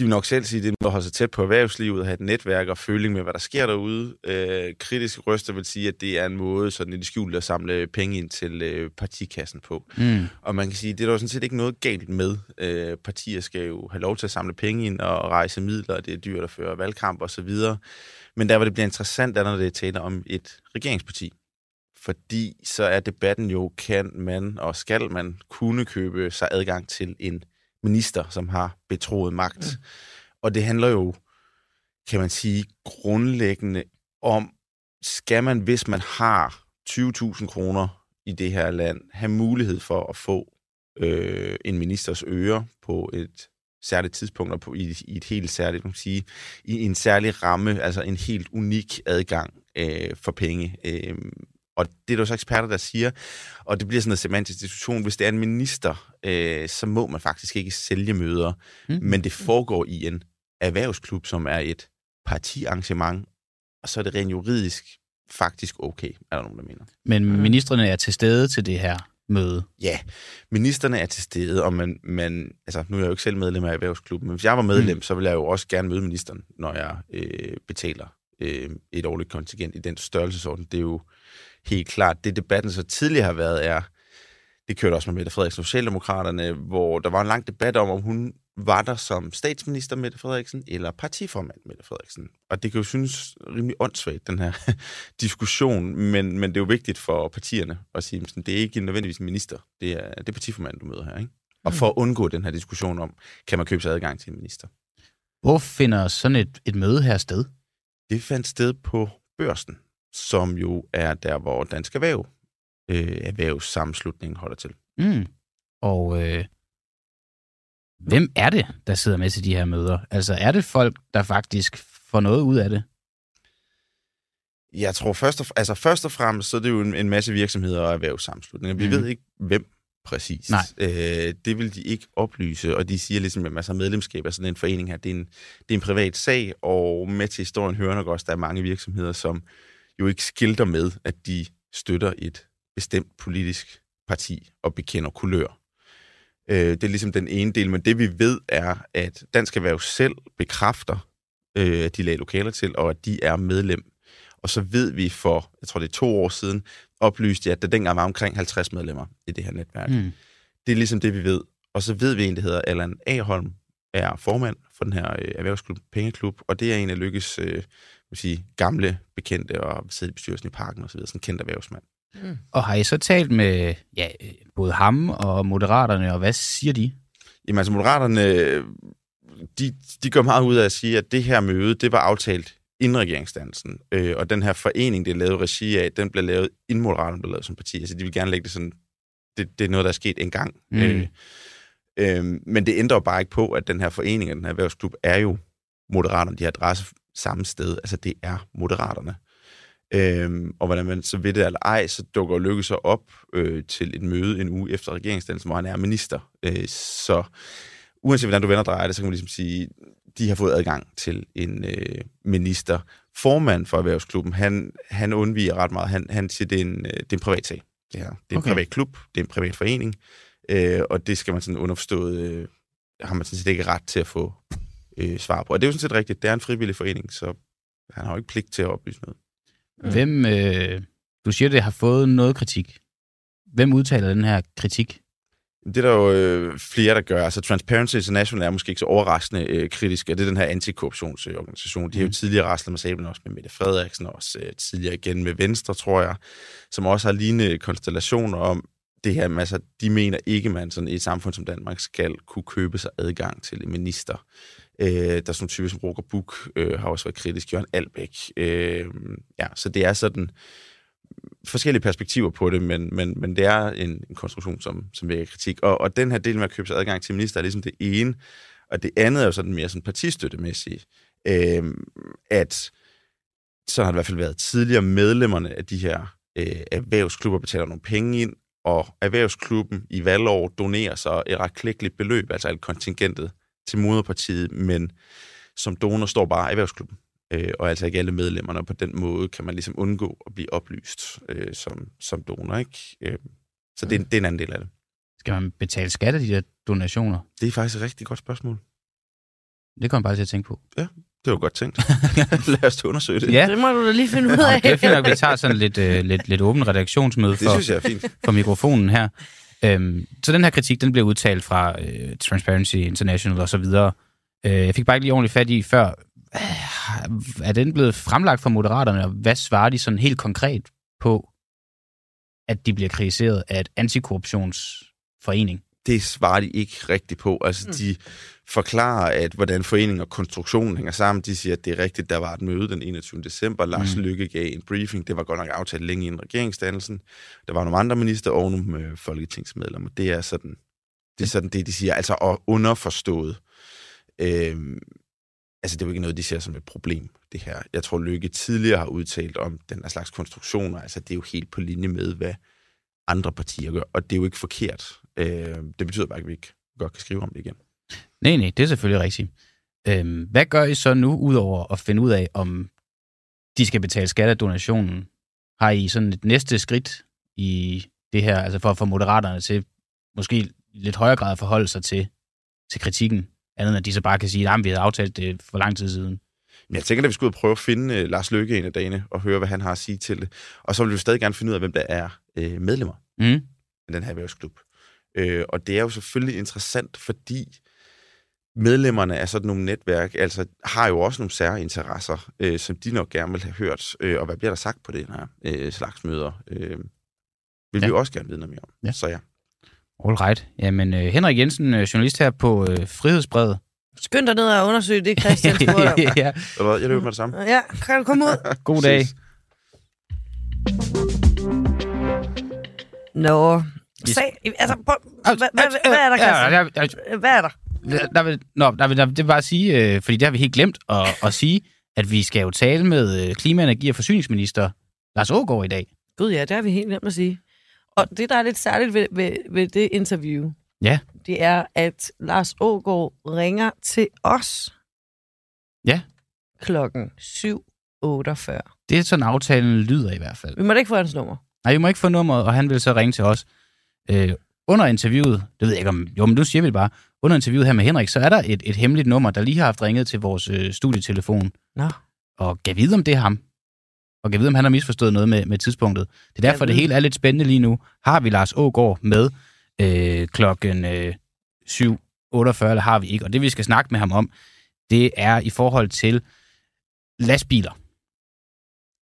de vil nok selv sige, det er at holde sig tæt på erhvervslivet, have et netværk og føling med, hvad der sker derude. Øh, kritiske røster vil sige, at det er en måde sådan i det skjulte at samle penge ind til øh, partikassen på. Mm. Og man kan sige, det er der jo sådan set ikke noget galt med. Øh, partier skal jo have lov til at samle penge ind og rejse midler, og det er dyrt at føre valgkamp og så videre. Men der, hvor det bliver interessant, er, når det taler om et regeringsparti. Fordi så er debatten jo, kan man og skal man kunne købe sig adgang til en minister, som har betroet magt. Mm. Og det handler jo, kan man sige, grundlæggende om, skal man, hvis man har 20.000 kroner i det her land, have mulighed for at få øh, en ministers øre på et særligt tidspunkt og på, i, i et helt særligt, man sige, i en særlig ramme, altså en helt unik adgang øh, for penge. Øh, og det er der så eksperter, der siger, og det bliver sådan noget semantisk diskussion. Hvis det er en minister, øh, så må man faktisk ikke sælge møder, Mm. men det foregår i en erhvervsklub, som er et partiarrangement, og så er det rent juridisk faktisk okay, er der nogen, der mener. Men Mm. ministerne er til stede til det her møde. Ja, ministerne er til stede, og man, man, altså, nu er jeg jo ikke selv medlem af erhvervsklubben, men hvis jeg var medlem, mm. så ville jeg jo også gerne møde ministeren, når jeg øh, betaler øh, et årligt kontingent i den størrelsesorden. Det er jo helt klart. Det debatten så tidligere har været er, det kørte også med Mette Frederiksen og Socialdemokraterne, hvor der var en lang debat om, om hun var der som statsminister Mette Frederiksen eller partiformand Mette Frederiksen. Og det kan jo synes rimelig åndssvagt, den her <laughs> diskussion, men, men det er jo vigtigt for partierne at sige, at det er ikke nødvendigvis en minister, det er, det er partiformand, du møder her. Ikke? Og for at undgå den her diskussion om, kan man købe sig adgang til en minister. Hvor finder sådan et, et møde her sted? Det fandt sted på børsen, som jo er der, hvor Dansk Erhverv, øh, erhvervssammenslutningen holder til. Mm. Og øh, hvem er det, der sidder med til de her møder? Altså er det folk, der faktisk får noget ud af det? Jeg tror først og, altså først og fremmest, så er det jo en, en masse virksomheder og erhvervssammenslutninger. Vi Mhm. ved ikke, hvem præcis. Nej. Øh, det vil de ikke oplyse, og de siger ligesom, at af medlemskab af sådan en forening her, det er en, det er en privat sag, og med til historien hører nok også, at der er mange virksomheder, som jo ikke skilter med, at de støtter et bestemt politisk parti og bekender kulør. Øh, det er ligesom den ene del, men det vi ved er, at Dansk Erhverv selv bekræfter, øh, at de lagde lokaler til, og at de er medlem. Og så ved vi for, jeg tror det er to år siden, oplyste jeg, at der dengang var omkring 50 medlemmer i det her netværk. Mm. Det er ligesom det, vi ved. Og så ved vi en, der hedder Allan Aholm, er formand for den her øh, erhvervsklub, Pengeklub, og det er en af Lykkes øh, vil sige, gamle bekendte og sidder i bestyrelsen i parken osv., sådan en kendt erhvervsmand. Og har I så talt med ja, både ham og moderaterne, og hvad siger de? Jamen altså, Moderaterne, de, de gør meget ud af at sige, at det her møde, det var aftalt inden regeringsdannelsen. Øh, og den her forening, det er lavet regi af, den blev lavet, inden Moderaterne blev lavet som parti. Altså, de vil gerne lægge det sådan, det, det er noget, der er sket en gang. Mm. Øh, øh, men det ændrer jo bare ikke på, at den her forening, den her erhvervsklub, er jo Moderaterne. De har adresse samme sted. Altså, det er Moderaterne. Øhm, og hvordan man så ved det eller ej, så dukker Lykke så op øh, til et møde en uge efter regeringsdannelsen, hvor han er minister. Øh, så uanset hvordan du vender drejer det, så kan man ligesom sige, de har fået adgang til en øh, minister. Formand for erhvervsklubben, han, han undviger ret meget. Han, han siger, det er en, øh, det er en privat sag. Det, her. det er en Okay. privat klub, det er en privat forening, øh, og det skal man sådan underforstået, øh, har man sådan set ikke ret til at få øh, svar på. Og det er jo sådan set rigtigt, det er en frivillig forening, så han har jo ikke pligt til at oplyse noget. Mm. Hvem, øh, du siger, det har fået noget kritik. Hvem udtaler den her kritik? Det er der jo øh, flere, der gør. Altså Transparency International er måske ikke så overraskende øh, kritisk, og det er den her antikorruptionsorganisation. De har jo Mhm. tidligere raslet med sablen også med Mette Frederiksen, og også øh, tidligere igen med Venstre, tror jeg, som også har lignende konstellationer om det her. Altså, de mener ikke, man sådan i et samfund som Danmark skal kunne købe sig adgang til en minister. Øh, der er sådan nogle typer som Roger Buk, øh, har også været kritisk, Jørgen Albæk. Øh, ja, så det er sådan forskellige perspektiver på det, men, men, men det er en, en konstruktion, som, som vækker kritik. Og, og den her del med at købe sig adgang til minister er ligesom det ene, og det andet er jo sådan mere sådan partistøttemæssigt, øh, at så har det i hvert fald været tidligere medlemmerne af de her øh, erhvervsklubber betaler nogle penge ind, og erhvervsklubben i valgår donerer så et ret klækkeligt beløb, altså alt kontingentet til moderpartiet, men som donor står bare erhvervsklubben øh, og altså ikke alle medlemmerne, og på den måde kan man ligesom undgå at blive oplyst øh, som, som donor, ikke? Øh, så det, er- det er en anden del af det. Skal man betale skat af de der donationer? Det er faktisk et rigtig godt spørgsmål. Det kommer jeg bare til at tænke på. Det var godt tænkt. <laughs> Lad os undersøge det. Ja. Det må du da lige finde ud Nå, af. det er fint nok, at vi tager sådan lidt, øh, lidt, lidt åben redaktionsmøde Det for, synes jeg er fint. for mikrofonen her. Øhm, så den her kritik, den bliver udtalt fra øh, Transparency International og så videre. Øh, jeg fik bare ikke lige ordentligt fat i før. Øh, er den blevet fremlagt fra Moderaterne, og hvad svarer de sådan helt konkret på, at de bliver kritiseret af et antikorruptionsforening? Det svarer de ikke rigtigt på. Altså, Mm. de forklarer, at hvordan foreningen og konstruktionen hænger sammen. De siger, at det er rigtigt, der var et møde den 21. december. Lars Mm. Lykke gav en briefing. Det var godt nok aftalt længe inden regeringsdannelsen. Der var nogle andre minister og nogle øh, folketingsmedlemmer. Det er sådan det, er sådan det de siger. Altså, og underforstået. Øhm, altså, det er jo ikke noget, de ser som et problem, det her. Jeg tror, Lykke tidligere har udtalt om den her slags konstruktioner. Altså, det er jo helt på linje med, hvad andre partier gør. Og det er jo ikke forkert. Øh, det betyder bare ikke, at vi ikke godt kan skrive om det igen. Nej, nej, det er selvfølgelig rigtigt. Øhm, hvad gør I så nu, udover at finde ud af, om de skal betale skat af donationen? Har I sådan et næste skridt i det her, altså for at få moderaterne til måske lidt højere grad at forholde sig til, til kritikken, andet end at de så bare kan sige, at vi havde aftalt det for lang tid siden. Men jeg tænker, at vi skal ud og prøve at finde uh, Lars Lykke en af dagene, og høre, hvad han har at sige til det. Og så vil vi stadig gerne finde ud af, hvem der er uh, medlemmer Mm. af den her erhvervsklub. Uh, og det er jo selvfølgelig interessant, fordi medlemmerne af sådan nogle netværk altså, har jo også nogle særinteresser, uh, som de nok gerne vil have hørt. Uh, og hvad bliver der sagt på det her uh, slags møder? Uh, vil ja. vi også gerne vide noget mere om. Ja. Så ja. All right. Jamen, øh, Henrik Jensen, øh, journalist her på øh, Frihedsbrevet. Skynd dig ned og undersøge det, Christian <laughs> spurgte om. ja. Jeg løber med det samme. Ja, kan du komme ud? <laughs> God dag. Ses. Nå, sag, altså, hvad, er der, Christian? Hvad er der? Der, vil, nå, der, vil, der, det vil bare sige, øh, fordi det har vi helt glemt at, at sige, at vi skal jo tale med øh, klima-, energi- og forsyningsminister Lars Ågaard i dag. Gud ja, det har vi helt nemt at sige. Og det, der er lidt særligt ved, ved, ved det interview, Ja. det er, at Lars Ågaard ringer til os Ja. klokken 7.48. Det er sådan, aftalen lyder i hvert fald. Vi må da ikke få hans nummer. Nej, vi må ikke få nummeret, og han vil så ringe til os. Øh, under interviewet, det ved jeg ikke om, jo, men nu siger vi det bare, under interviewet her med Henrik, så er der et, et hemmeligt nummer, der lige har haft ringet til vores øh, studietelefon, Nå. og gav vide om det er ham. Og gav vide, om han har misforstået noget med, med tidspunktet. Det er derfor, det hele er lidt spændende lige nu. Har vi Lars Ågaard med øh, klokken øh, 7.48, eller har vi ikke? Og det, vi skal snakke med ham om, det er i forhold til lastbiler.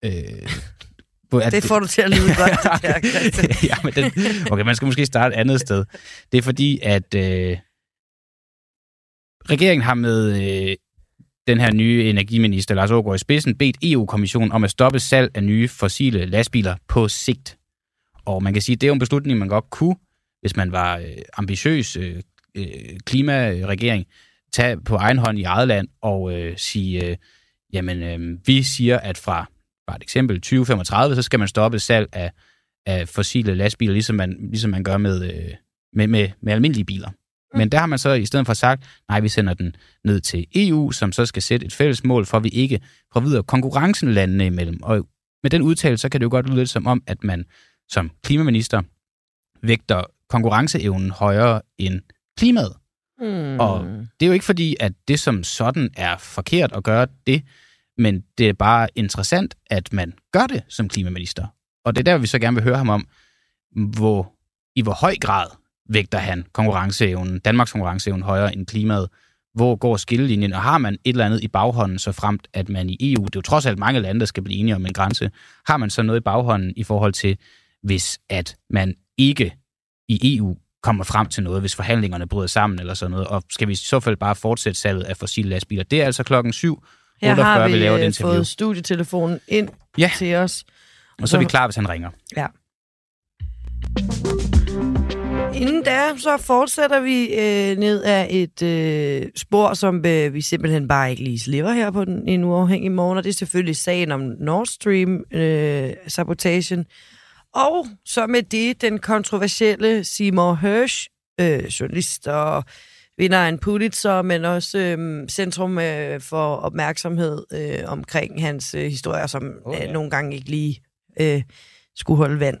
Øh, <laughs> at- Det får du til at lyde godt, <laughs> det der, <laughs> ja, men den, okay, man skal måske starte et andet sted. Det er fordi, at øh, regeringen har med øh, den her nye energiminister, Lars Aagaard i spidsen, bedt EU-kommissionen om at stoppe salg af nye fossile lastbiler på sigt. Og man kan sige, at det er jo en beslutning, man godt kunne, hvis man var øh, ambitiøs øh, øh, klimaregering, tage på egen hånd i eget land og øh, sige, øh, jamen, øh, vi siger, at fra bare et eksempel, 2035, så skal man stoppe salg af, af fossile lastbiler, ligesom man, ligesom man gør med, øh, med, med, med almindelige biler. Men der har man så i stedet for sagt, nej, vi sender den ned til EU, som så skal sætte et fælles mål for, at vi ikke forvidere konkurrencen landene imellem. Og med den udtalelse, så kan det jo godt lyde lidt som om, at man som klimaminister vægter konkurrenceevnen højere end klimaet. Hmm. Og det er jo ikke fordi, at det som sådan er forkert at gøre det, men det er bare interessant, at man gør det som klimaminister. Og det er der, vi så gerne vil høre ham om, hvor, i hvor høj grad vægter han konkurrenceevnen, Danmarks konkurrenceevne højere end klimaet. Hvor går skillelinjen, og har man et eller andet i baghånden, så fremt at man i EU, det er jo trods alt mange lande, der skal blive enige om en grænse, har man så noget i baghånden i forhold til, hvis at man ikke i EU kommer frem til noget, hvis forhandlingerne bryder sammen eller sådan noget, og skal vi i så fald bare fortsætte salget af fossile lastbiler. Det er altså klokken 7, her 48, har vi vi, laver et øh, fået studietelefonen ind Ja. til os. og så er vi klar, hvis han ringer. Inden da, så fortsætter vi øh, ned af et øh, spor, som øh, vi simpelthen bare ikke lige slipper her på den en uafhængig morgen, og det er selvfølgelig sagen om Nord Stream-sabotagen. og så med det den kontroversielle Seymour Hersh, øh, journalist og vinder en Pulitzer, men også øh, centrum øh, for opmærksomhed øh, omkring hans øh, historier, som Oh, oh, ja. øh, nogle gange ikke lige øh, skulle holde vand.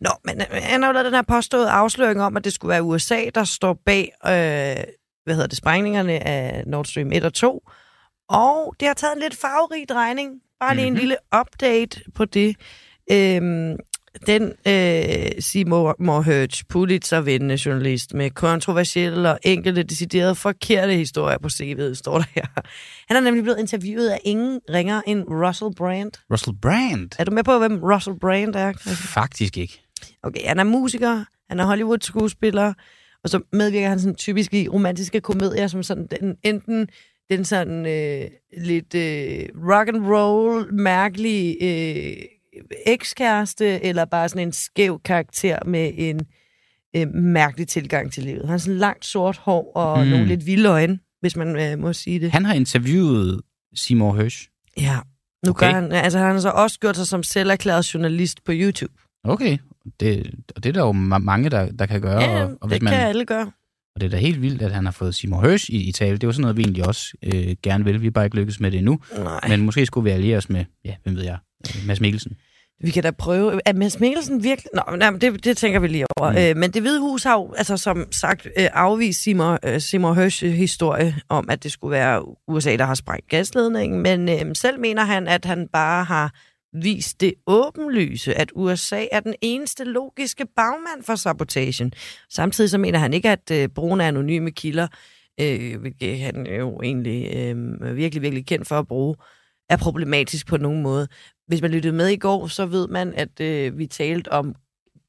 Nå, men øh, han har jo lavet den her påståede afsløring om, at det skulle være USA, der står bag, øh, hvad hedder det, sprængningerne af Nord Stream 1 og 2. Og det har taget en lidt farverig drejning. Bare lige mm-hmm. en lille update på det. Øhm, den øh, Seymour Hersh, Pulitzer-vindende journalist med kontroversielle og enkelte deciderede forkerte historier på CV'et, står der her. Han er nemlig blevet interviewet af ingen ringer end Russell Brand. Russell Brand? Er du med på, hvem Russell Brand er? Faktisk ikke. Okay, han er musiker, han er Hollywood-skuespiller, og så medvirker han sådan typisk i romantiske komedier, som sådan den, enten den sådan øh, lidt øh, rock and roll mærkelige øh, ekskæreste, eller bare sådan en skæv karakter med en øh, mærkelig tilgang til livet. Han har sådan langt sort hår og Mm. nogle lidt vilde øjne, hvis man øh, må sige det. Han har interviewet Seymour Hersh. Ja, nu Okay. gør han, altså han har så også gjort sig som selverklæret journalist på YouTube. Okay, det, og det er der jo ma- mange, der, der kan gøre. Ja, og, og, det hvis kan alle gøre. og det er da helt vildt, at han har fået Seymour Hersh i, i tale. Det er jo sådan noget, vi egentlig også øh, gerne vil. Vi har bare ikke lykkes med det endnu. Nej. Men måske skulle vi alliere os med, ja, hvem ved jeg, Mads Mikkelsen. Vi kan da prøve. Er Mads Mikkelsen virkelig... Nå, nej, det, det tænker vi lige over. Mm. Øh, men det Hvide Hus har jo, altså, som sagt, øh, afvist Seymour, øh, Seymour Hersh historie om, at det skulle være USA, der har sprængt gasledningen. Men øh, selv mener han, at han bare har vist det åbenlyse, at USA er den eneste logiske bagmand for sabotagen. Samtidig så mener han ikke, at øh, brugen af anonyme kilder, øh, hvilket han jo egentlig øh, virkelig, virkelig kendt for at bruge, er problematisk på nogen måde. Hvis man lyttede med i går, så ved man, at øh, vi talte om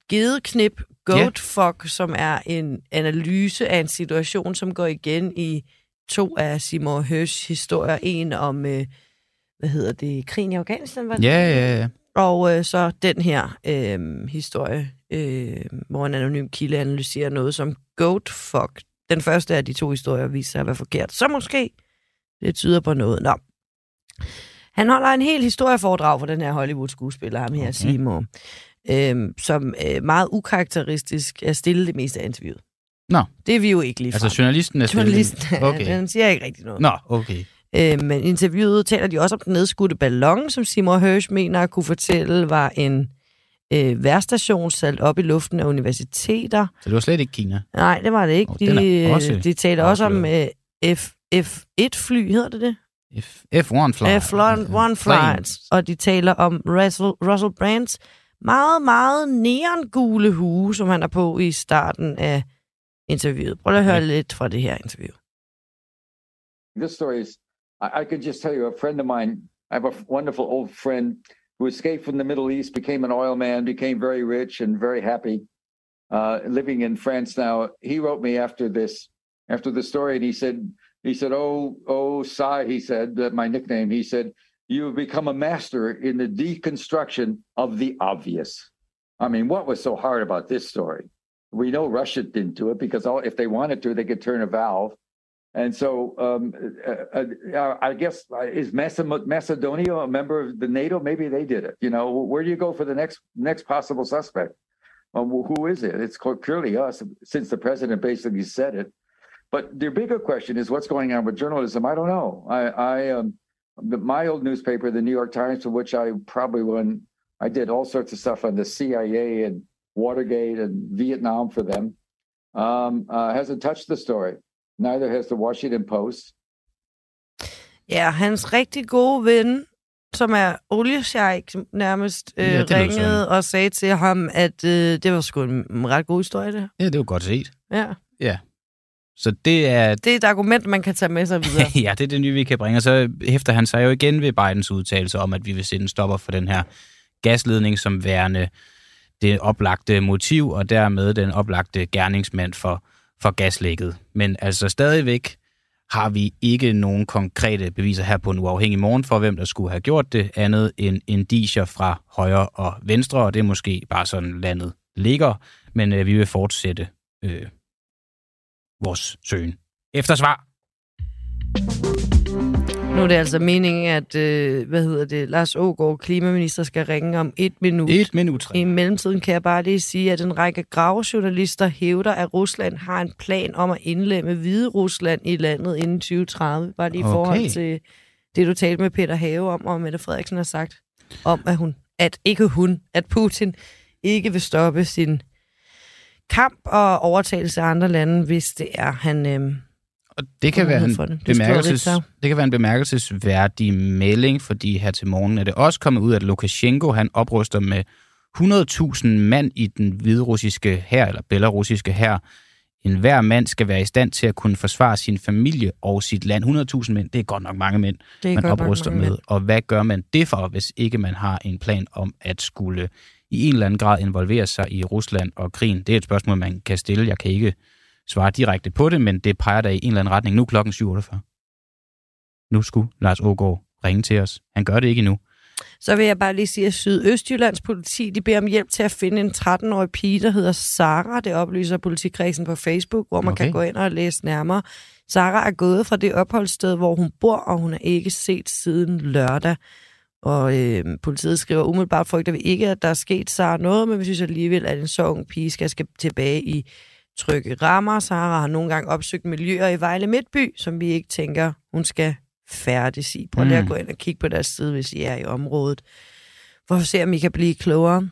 gedeknip, goatfuck, yeah. som er en analyse af en situation, som går igen i to af Seymour Hersh historier. En om, øh, hvad hedder det, krigen i Afghanistan, var det? Ja, ja, ja. Og øh, så den her øh, historie, øh, hvor en anonym kilde analyserer noget som goatfuck. Den første af de to historier viser sig at være forkert. Så måske det tyder på noget. Nå. Han holder en helt historieforedrag for den her Hollywood-skuespiller, ham her, okay. Seymour, øhm, som øh, meget ukarakteristisk er stille det meste af interviewet. Nå. Det er vi jo ikke lige Altså journalisten er stille? Journalisten, <laughs> Okay. han siger ikke rigtig noget. Nå, okay. Øh, men interviewet taler de også om den nedskudte ballon, som Seymour Hersh mener at kunne fortælle var en øh, værstation sat op i luften af universiteter. Så det var slet ikke Kina? Nej, det var det ikke. Åh, De, også de taler også om afsløret. øh, F, F1-fly, hedder det det? F, F1 fly. F1 flights. Og de taler om Russell, Russell Brands meget, meget neongule hue, som han er på i starten af interviewet. Prøv at høre Okay. lidt fra det her interview. this story is I, I could just tell you a friend of mine i have a wonderful old friend who escaped from the middle east became an oil man became very rich and very happy uh, living in france now he wrote me after this after the story and he said he said oh oh Sai, he said that my nickname he said you have become a master in the deconstruction of the obvious i mean what was so hard about this story we know russia didn't do it because all, if they wanted to they could turn a valve and so, um, uh, uh, I guess uh, is Macedonia a member of the NATO? Maybe they did it. You know, where do you go for the next next possible suspect? Well, who is it? It's purely us, since the president basically said it. But the bigger question is what's going on with journalism. I don't know. I, I um, the, my old newspaper, the New York Times, for which I probably won. I did all sorts of stuff on the CIA and Watergate and Vietnam for them. Um, uh, hasn't touched the story. Neither has the Washington Post. Ja, hans rigtig gode ven, som er oliesjejk, nærmest øh, Ja, ja, ringede og sagde til ham, at øh, det var sgu en, en ret god historie, det. Ja, det var godt set. Ja. Så det er, Det er et argument, man kan tage med sig videre. <laughs> ja, det er det nye, vi kan bringe. Og så hæfter han sig jo igen ved Bidens udtalelse om, at vi vil sætte en stopper for den her gasledning som værende det oplagte motiv, og dermed den oplagte gerningsmand for, for gaslægget. Men altså stadigvæk har vi ikke nogen konkrete beviser her på en uafhængig morgen for, hvem der skulle have gjort det, andet end indicier fra højre og venstre, og det er måske bare sådan landet ligger, men øh, vi vil fortsætte øh, vores søgen. Efter svar. Nu er det altså meningen, at øh, hvad hedder det, Lars Ågaard, klimaminister, skal ringe om et minut. Et minut. I mellemtiden kan jeg bare lige sige, at en række gravejournalister hævder, at Rusland har en plan om at indlemme Hvide Rusland i landet inden 2030. Bare lige i Okay. forhold til det, du talte med Peter Have om, og Mette Frederiksen har sagt om, at hun, at ikke hun, at Putin ikke vil stoppe sin kamp og overtagelse af andre lande, hvis det er, han... Øh, Og det kan, være en det. Bemærkelses, det kan være en bemærkelsesværdig melding, fordi her til morgen er det også kommet ud, at Lukashenko han opruster med 100.000 mand i den hviderussiske her eller belarusiske her. En hver mand skal være i stand til at kunne forsvare sin familie og sit land. 100.000 mænd, det er godt nok mange mænd, man opruster med. mænd. Og hvad gør man det for, hvis ikke man har en plan om at skulle i en eller anden grad involvere sig i Rusland og krigen? Det er et spørgsmål, man kan stille. Jeg kan ikke svare direkte på det, men det peger der i en eller anden retning. Nu klokken 7.48. Nu skulle Lars Ågaard ringe til os. Han gør det ikke endnu. Så vil jeg bare lige sige, at Sydøstjyllands politi de beder om hjælp til at finde en 13-årig pige, der hedder Sara. Det oplyser politikredsen på Facebook, hvor man okay. kan gå ind og læse nærmere. Sara er gået fra det opholdssted, hvor hun bor, og hun er ikke set siden lørdag. Og øh, politiet skriver umiddelbart frygter vi ikke, at der er sket Sara noget, men vi synes alligevel, at en så ung pige skal, skal tilbage i trygge rammer. Sara har nogle gange opsøgt miljøer i Vejle Midtby, som vi ikke tænker, hun skal færdes i. Prøv lige at Mm. gå ind og kigge på deres side, hvis I er i området. For at se, om I kan blive klogere.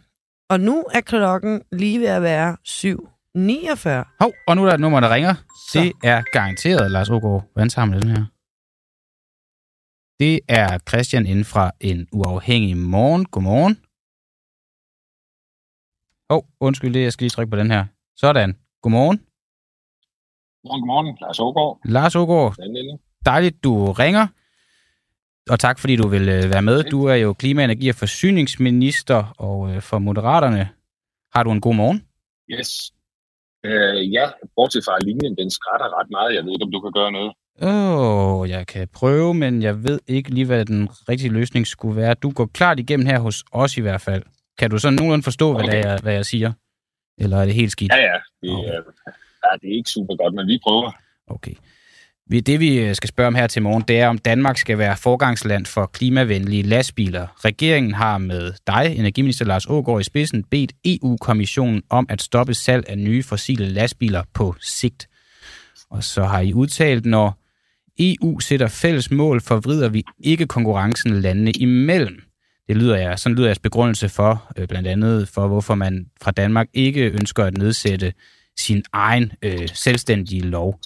Og nu er klokken lige ved at være 7.49. Hov, og nu er der et nummer, der ringer. Så. Det er garanteret Lars Ågaard. Man den her? Det er Christian inden fra en uafhængig morgen. Godmorgen. Hov, undskyld det, jeg skal lige trykke på den her. Sådan. Godmorgen. Godmorgen, godmorgen. Lars Ågaard. Lars Ågaard, dejligt, du ringer. Og tak, fordi du vil øh, være med. Du er jo klima-, energi- og forsyningsminister, og øh, for Moderaterne har du en god morgen. Yes. Øh, ja, bortset fra linjen, den skrætter ret meget. Jeg ved ikke, om du kan gøre noget. Åh, oh, jeg kan prøve, men jeg ved ikke lige, hvad den rigtige løsning skulle være. Du går klart igennem her hos os i hvert fald. Kan du sådan nogenlunde forstå, hvad, Okay. det er, hvad jeg siger? Eller er det helt skidt? Ja, ja. Det, Okay. er, ja, det er ikke super godt, men vi prøver. Okay. Det vi øh, skal spørge om her til morgen, det er, om Danmark skal være forgangsland for klimavenlige lastbiler. Regeringen har med dig, energiminister Lars Ågaard i spidsen, bedt EU-kommissionen om at stoppe salg af nye fossile lastbiler på sigt. Og så har I udtalt, når EU sætter fælles mål, forvrider vi ikke konkurrencen landene imellem. Det lyder jeg, sådan lyder jeres begrundelse for, øh, blandt andet for, hvorfor man fra Danmark ikke ønsker at nedsætte sin egen øh, selvstændige lov.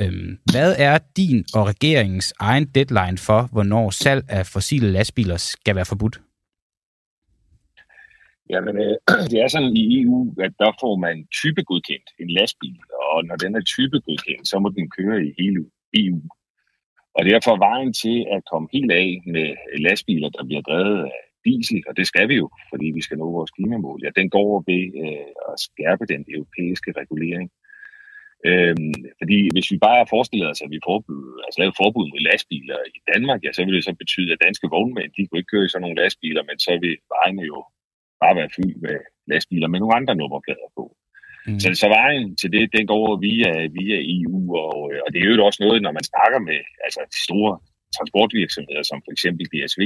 Øhm, hvad er din og regeringens egen deadline for, hvornår salg af fossile lastbiler skal være forbudt? Jamen, øh, <clears throat> det er sådan i EU, at der får man typegodkendt en lastbil, og når den er typegodkendt, så må den køre i hele EU. Og derfor vejen til at komme helt af med lastbiler, der bliver drevet af diesel, og det skal vi jo, fordi vi skal nå vores klimamål, ja, den går ved øh, at skærpe den europæiske regulering. Øhm, fordi hvis vi bare forestiller os, at vi forbud, altså lavede forbud mod lastbiler i Danmark, ja, så ville det så betyde, at danske vognmænd, de kunne ikke køre i sådan nogle lastbiler, men så vil vejene jo bare være fyldt med lastbiler med nogle andre nummerplader på. Mm. Så, så vejen til det, den går via, via EU, og, øh, og det er jo også noget, når man snakker med altså, de store transportvirksomheder, som for eksempel DSV,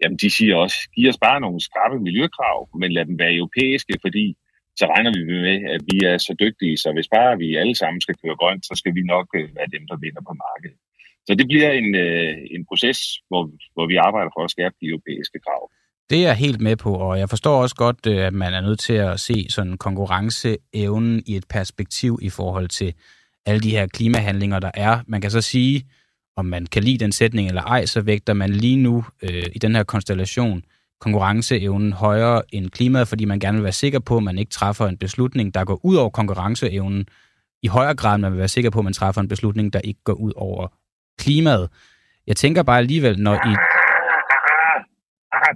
jamen de siger også, giv os bare nogle skarpe miljøkrav, men lad dem være europæiske, fordi så regner vi med, at vi er så dygtige, så hvis bare vi alle sammen skal køre grønt, så skal vi nok øh, være dem, der vinder på markedet. Så det bliver en, øh, en proces, hvor, hvor vi arbejder for at skærpe de europæiske krav. Det er jeg helt med på, og jeg forstår også godt, øh, at man er nødt til at se sådan konkurrenceevnen i et perspektiv i forhold til alle de her klimahandlinger, der er. Man kan så sige, om man kan lide den sætning eller ej, så vægter man lige nu øh, i den her konstellation konkurrenceevnen højere end klimaet, fordi man gerne vil være sikker på, at man ikke træffer en beslutning, der går ud over konkurrenceevnen, i højere grad, man vil være sikker på, at man træffer en beslutning, der ikke går ud over klimaet. Jeg tænker bare alligevel, når I...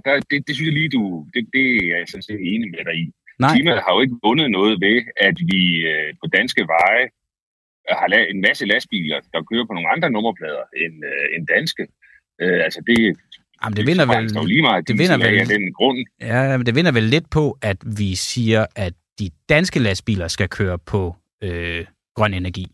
Der, det, det synes jeg lige, du... Det, det er jeg sådan set enig med dig i. Nej, Klimaet har jo ikke vundet noget ved, at vi øh, på danske veje har la- en masse lastbiler, der kører på nogle andre nummerplader end, øh, end danske. Øh, altså det, Jamen, det vinder vel- det lige meget, det vinder er vel- af den grund. ja, men det vinder vel lidt på, at vi siger, at de danske lastbiler skal køre på øh, grøn energi.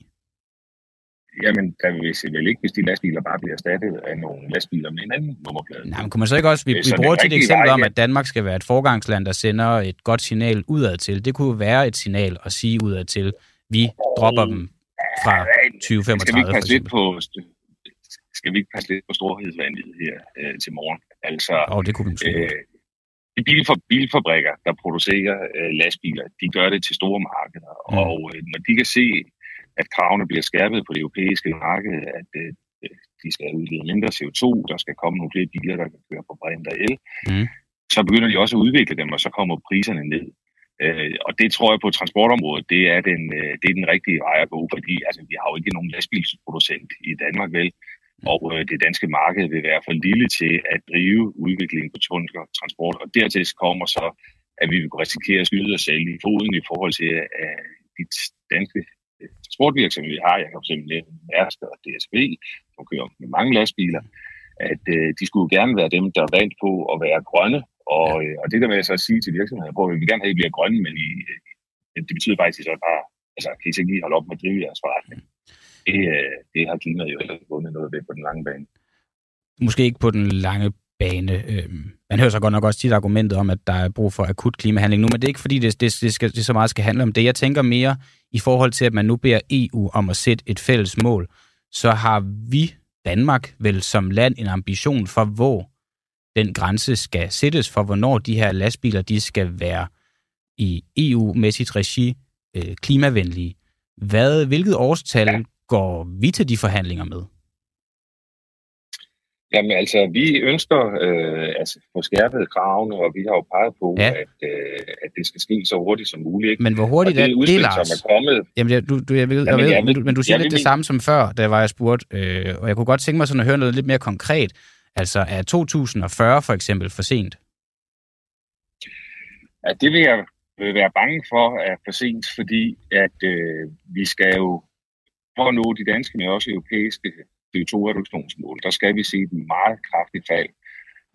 Jamen, der vil se vel ikke, hvis de lastbiler bare bliver erstattet af nogle lastbiler med en anden nummerplade. Nej, men kunne man så ikke også... Vi, Øh, vi bruger tit et eksempel vej, om, at Danmark skal være et forgangsland, der sender et godt signal udad til. Det kunne være et signal at sige udad til, vi dropper dem fra Skal vi 2035 ikke passe lidt på, skal vi ikke passe lidt på storhedsvandet her øh, til morgen? Altså, Og det kunne vi øh, de bilfor, bilfabrikker, der producerer øh, lastbiler, de gør det til store markeder. Mm. Og øh, når de kan se, at kravene bliver skærpet på det europæiske marked, at øh, de skal udlede mindre CO2, der skal komme nogle flere biler, der kan køre på brint og el, Mm. så begynder de også at udvikle dem, og så kommer priserne ned. Øh, og det tror jeg på transportområdet, det er den, øh, det er den rigtige vej at gå, fordi altså, vi har jo ikke nogen lastbilsproducent i Danmark, vel? Og øh, det danske marked vil være for lille til at drive udviklingen på tung transport. Og dertil kommer så, at vi vil kunne risikere at skyde os selv i foden i forhold til at de danske øh, transportvirksomheder, vi har. Jeg kan nævne Mærsk og DSB, som kører med mange lastbiler, at øh, de skulle gerne være dem, der er vant på at være grønne. Og, øh, og det der med at så at sige til virksomheder, hvor vi vil gerne have, at I bliver grønne, men I, øh, det betyder faktisk, at I så bare, altså kan I så ikke lige holde op med at drive jeres forretning. Det, øh, det har klimaet jo ikke vundet noget ved på den lange bane. Måske ikke på den lange bane. Øhm, Man hører så godt nok også tit argumentet om, at der er brug for akut klimahandling nu, men det er ikke fordi, det, det, det, skal, det så meget skal handle om det. Jeg tænker mere i forhold til, at man nu beder EU om at sætte et fælles mål, så har vi, Danmark, vel som land en ambition for, hvor den grænse skal sættes for, hvornår de her lastbiler, de skal være i EU-mæssigt regi øh, klimavenlige. Hvad, hvilket årstal ja. går vi til de forhandlinger med? Jamen altså, vi ønsker øh, altså, få skærpet kravene, og vi har jo peget på, Ja. at, øh, at det skal ske så hurtigt som muligt. Ikke? Men hvor og hurtigt det er et det, Lars? som er kommet. Jamen, jeg, du, du, jeg ved, jeg Jamen, ved jeg men, men du siger jeg lidt det samme som før, da var jeg spurgt, øh, og jeg kunne godt tænke mig sådan at høre noget lidt mere konkret. Altså, er 2040 for eksempel for sent? Ja, det vil jeg vil være bange for er for sent, fordi at øh, vi skal jo for at nå de danske, men også europæiske CO2-reduktionsmål, der skal vi se et meget kraftigt fald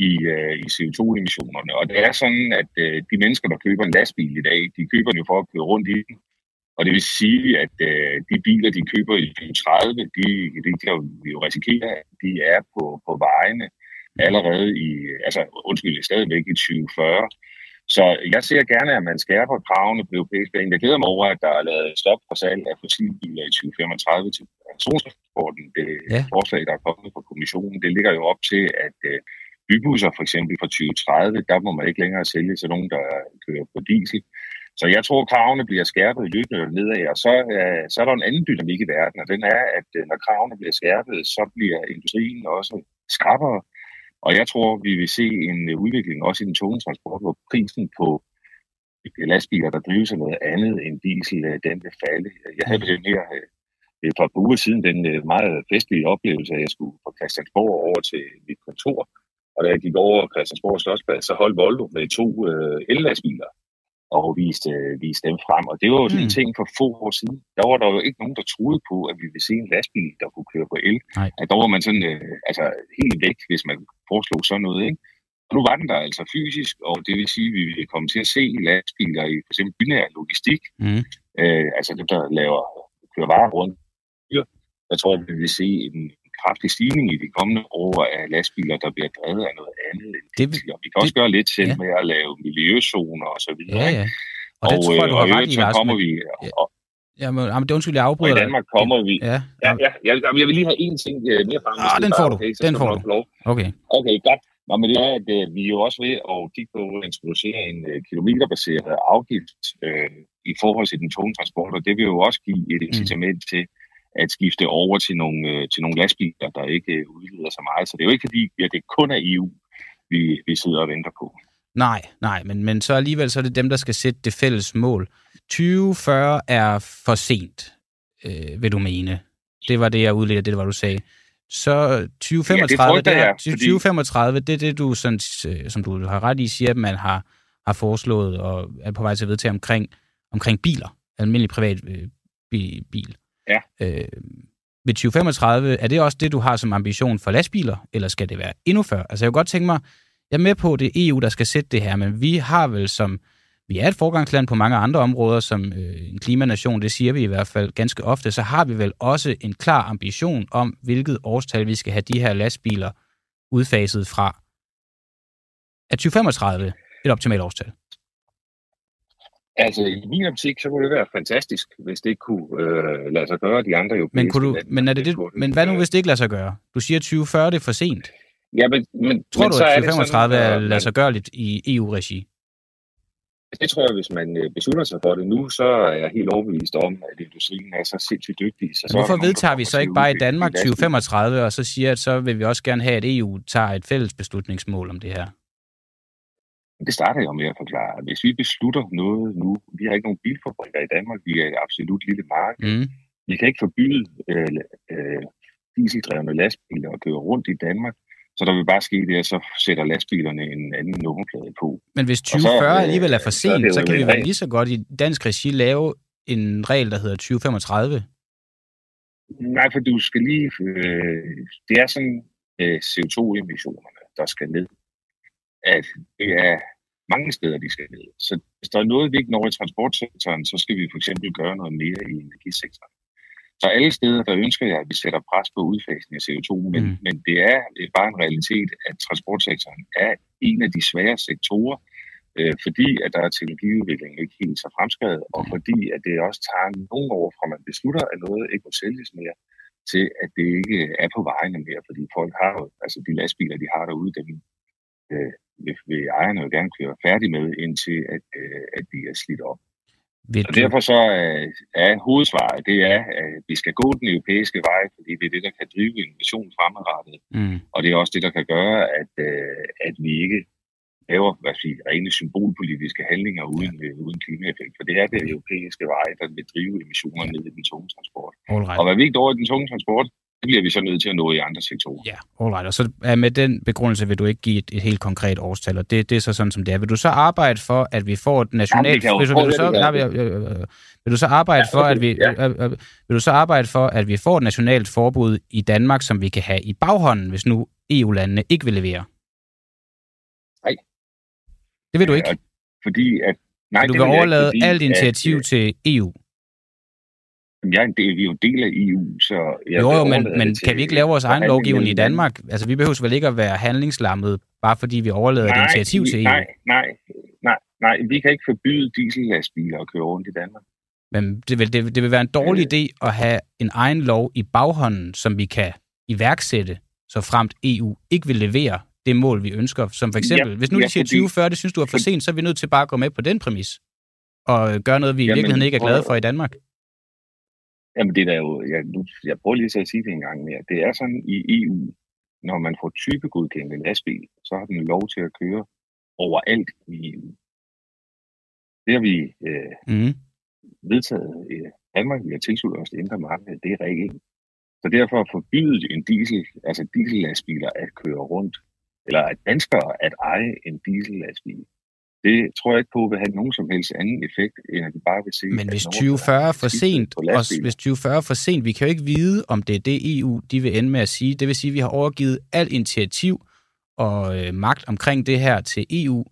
i, øh, i CO2-emissionerne. Og det er sådan, at øh, de mennesker, der køber en lastbil i dag, de køber den jo for at køre rundt i den. Og det vil sige, at øh, de biler, de køber i 2030, de, de kan vi jo risikere, at de er på, på vejene allerede i, altså undskyld, stadigvæk i 2040. Så jeg ser gerne, at man skærper kravene på europæisk plan. Jeg glæder mig over, at der er lavet stop for salg af fossilbiler i 2035 til persontransporten. Det Ja. forslag, der er kommet fra kommissionen, det ligger jo op til, at øh, bybusser for eksempel fra 2030, der må man ikke længere sælge til nogen, der kører på diesel. Så jeg tror, kravene bliver skærpet løbende nedad, og så, øh, så er der en anden dynamik i verden, og den er, at øh, når kravene bliver skærpet, så bliver industrien også skrappere. Og jeg tror, vi vil se en øh, udvikling også i den tunge transport, hvor prisen på lastbiler, der drives af noget andet end diesel, øh, den vil falde. Jeg havde den her øh, et par uger siden den øh, meget festlige oplevelse, at jeg skulle fra Christiansborg over til mit kontor. Og da jeg gik over Christiansborg Slottsplads, så holdt Volvo med to øh, ellastbiler og viste, øh, viste dem frem. Og det var jo sådan en Mm. ting for få år siden. Der var der jo ikke nogen, der troede på, at vi ville se en lastbil, der kunne køre på el. Nej. At der var man sådan øh, altså helt væk, hvis man foreslog sådan noget. Ikke? Og nu var den der altså fysisk, og det vil sige, at vi vil komme til at se lastbiler i for eksempel binær logistik, Mm. øh, altså dem, der laver, kører varer rundt. Jeg tror, at vi vil se en kraftig stigning i de kommende år af lastbiler, der bliver drevet af noget andet end Det vil-. Og vi kan også gøre lidt selv ja. med at lave miljøzoner og så videre. Ja, ja. Og, det tror jeg, du øh, har og i ret i, Lars. kommer men- vi, Ja. og, Ja, men, jamen, det er undskyld, jeg og afbryder i dig. Danmark kommer vi... Ja, Ja, ja, jeg, jeg vil lige have én ting øh, mere frem. Ah, det den får du. Okay, Den får du. okay. Okay, godt. Nå, men det er, at øh, vi er jo også ved at kigge på at introducere en øh, kilometerbaseret afgift øh, i forhold til den tunge transport, og det vil jo også give et incitament til at skifte over til nogle, øh, til nogle lastbiler, der ikke øh, udleder så meget. Så det er jo ikke fordi, at det kun er EU, vi, vi sidder og venter på. Nej, nej, men, men så alligevel så er det dem, der skal sætte det fælles mål. 2040 er for sent, øh, vil du mene. Det var det, jeg udledte, det var, du sagde. Så 2035, frygter det, er, jeg, fordi- 2035, det er det, du, sådan, øh, som du har ret i, siger, at man har, har foreslået og er på vej til at vedtage omkring, omkring biler, almindelig privat øh, bi- bil. Ja. Øh, ved 2035, er det også det, du har som ambition for lastbiler, eller skal det være endnu før? Altså, jeg kunne godt tænke mig, jeg er med på, at det er EU, der skal sætte det her, men vi har vel som, vi er et forgangsland på mange andre områder, som øh, en klimanation, det siger vi i hvert fald ganske ofte, så har vi vel også en klar ambition om, hvilket årstal vi skal have de her lastbiler udfaset fra. Er 2035 et optimalt årstal? Altså, i min optik, så kunne det være fantastisk, hvis det kunne øh, lade sig gøre de andre europæiske Men, kunne du, men, er det det, men hvad nu, øh, hvis det ikke lader sig gøre? Du siger 2040, det er for sent. Ja, men, men, Tror men du, så at er det 2035 sådan, er at lade man- sig gørligt i EU-regi? Det tror jeg, hvis man øh, beslutter sig for det nu, så er jeg helt overbevist om, at industrien er så sindssygt dygtig. Så, er Hvorfor vedtager vi så ikke bare i Danmark de lastbiler. 2035, og så siger, at så vil vi også gerne have, at EU tager et fælles beslutningsmål om det her? Det starter jeg jo med at forklare. Hvis vi beslutter noget nu, vi har ikke nogen bilfabrikker i Danmark, vi er et absolut lille marked. Mm. Vi kan ikke forbyde øh, øh, dieseldrevne lastbiler at køre rundt i Danmark. Så der vil bare ske det, at så sætter lastbilerne en anden nummerplade på. Men hvis Og så, 2040 øh, alligevel er for så sent, jo så kan vi vel regel. lige så godt i dansk regi lave en regel, der hedder 2035. Nej, for du skal lige... Øh, det er sådan øh, CO2-emissionerne, der skal ned. At det er mange steder, de skal ned. Så hvis der er noget, vi ikke når i transportsektoren, så skal vi for eksempel gøre noget mere i energisektoren. Så alle steder, der ønsker jeg, at vi sætter pres på udfasning af CO2, men, Mm. mm. men det er bare en realitet, at transportsektoren er en af de svære sektorer, øh, fordi at der er teknologiudvikling ikke helt så fremskrevet, og fordi at det også tager nogle år fra man beslutter, at noget ikke må sælges mere, til at det ikke er på vejene mere, fordi folk har jo, altså de lastbiler, de har derude, dem øh, vil, vil ejerne jo gerne køre færdig med, indtil at, øh, at de er slidt op. Vil Og derfor så øh, er hovedsvaret, det er, at vi skal gå den europæiske vej, fordi det er det, der kan drive innovation fremadrettet. mm. Og det er også det, der kan gøre, at, øh, at vi ikke laver hvad skal jeg sige, rene symbolpolitiske handlinger uden, øh, uden klimaeffekt. For det er det europæiske vej, der vil drive emissioner ned i den tunge transport. all Og hvad vi ikke når i den tunge transport, det bliver vi så nødt til at nå i andre sektorer. Ja, all right. Og så er med den begrundelse vil du ikke give et, et helt konkret årstal, og det, det er så sådan, som det er. Vil du så arbejde for, at vi får et nationalt... jo vil, du, vil, du så, det, nej, ja. vil, øh, øh, vil du så arbejde Ja, for, at vi... ja. Øh, øh, vil du så arbejde for, at vi får et nationalt forbud i Danmark, som vi kan have i baghånden, hvis nu EU-landene ikke vil levere? Nej. Det vil du ikke. Fordi at... Nej, du det vil overlade alt at, initiativ øh, til EU. Jeg er del, vi er jo en del af EU, så... Jeg Jo, jo, men, men det kan vi ikke lave vores egen lovgivning i. Danmark? Altså, vi behøver vel ikke at være handlingslammet, bare fordi vi overlader et initiativ vi- til EU. Nej, nej, nej, nej, vi kan ikke forbyde diesellastbiler at køre rundt i Danmark. Men det vil, det, det vil være en dårlig Øh. idé at have en egen lov i baghånden, som vi kan iværksætte, så fremt EU ikke vil levere det mål, vi ønsker. Som for eksempel, Ja, hvis nu ja, de siger fordi- 2040, det synes du er for sent, så er vi nødt til bare at gå med på den præmis. Og gøre noget, vi i Jamen, virkeligheden ikke er glade for i Danmark. Jamen det er jo, jeg, nu, jeg prøver lige så at sige det en gang mere. Det er sådan i EU, når man får typegodkendt en lastbil, så har den lov til at køre overalt i EU. Det har vi øh, Mm. vedtaget i Danmark, vi har tilsluttet os det indre marked, det er reglen. Så derfor at forbyde en diesel, altså diesellastbiler at køre rundt, eller at danskere at eje en diesellastbil, det tror jeg ikke på vil have nogen som helst anden effekt, end at vi bare vil se... Men hvis nogen, 2040 er for sent, og hvis 2040 er for sent, vi kan jo ikke vide, om det er det EU, de vil ende med at sige. Det vil sige, at vi har overgivet alt initiativ og øh, magt omkring det her til EU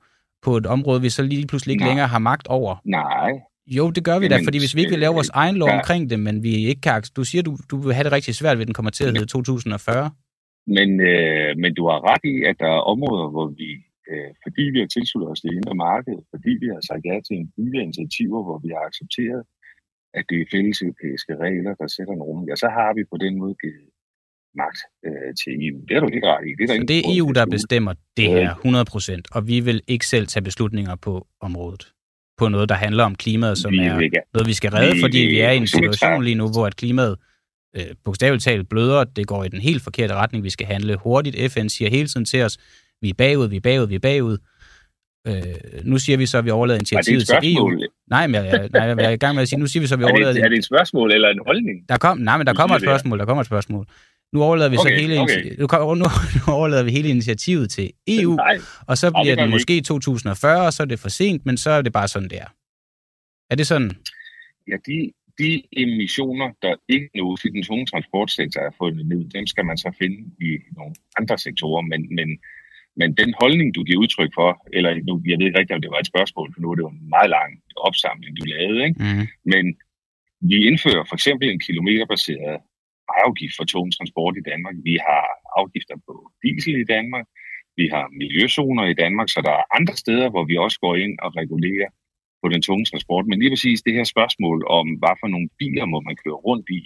på et område, vi så lige pludselig ikke Nej. længere har magt over. Nej, Jo, det gør vi da, Jamen, fordi hvis vi ikke vil lave vores øh, egen lov der- omkring det, men vi ikke kan... Du siger, du, du vil have det rigtig svært, ved den kommer til at hedde 2040. Men, øh, men du har ret i, at der er områder, hvor vi, øh, fordi vi har tilsluttet os det indre marked, fordi vi har sagt ja til en af initiativer, hvor vi har accepteret, at det er fælles europæiske regler, der sætter nogle ja, så har vi på den måde givet magt øh, til EU. Det er du helt ret i. Det er, der Så det er EU, der bestemmer det her 100%, og vi vil ikke selv tage beslutninger på området. På noget, der handler om klimaet, som Vi er noget, vi skal redde, Vi fordi vi er i en situation lige nu, hvor at klimaet øh, bogstaveligt talt bløder. Det går i den helt forkerte retning. Vi skal handle hurtigt. FN siger hele tiden til os, vi er bagud, vi er bagud, vi er bagud. Øh, nu siger vi så, at vi overlader det initiativet et til EU. Nej, men jeg, nej, jeg er i gang med at sige, nu siger vi så, at vi <laughs> Er overlader det, er det et spørgsmål eller en holdning? der kom, nej, men der kommer et det, spørgsmål. Der kommer et spørgsmål. Nu overlader vi så Okay, hele, okay. nu, <laughs> nu, overlader vi hele initiativet til EU, Nej, og så det bliver den vi måske 2040, og så er det for sent, men så er det bare sådan, det er. Er det sådan? ja, de, de emissioner, der ikke nås i den tunge transportsektor er fundet ned, dem skal man så finde i nogle andre sektorer, men, men, men den holdning, du giver udtryk for, eller nu, jeg ved ikke rigtigt, om det var et spørgsmål, for nu er det jo en meget lang opsamling, du lavede, ikke? Mm. men vi indfører for eksempel en kilometerbaseret afgift for tung transport i Danmark. Vi har afgifter på diesel i Danmark. Vi har miljøzoner i Danmark, så der er andre steder, hvor vi også går ind og regulerer på den tunge transport. Men lige præcis det her spørgsmål om, hvad for nogle biler må man køre rundt i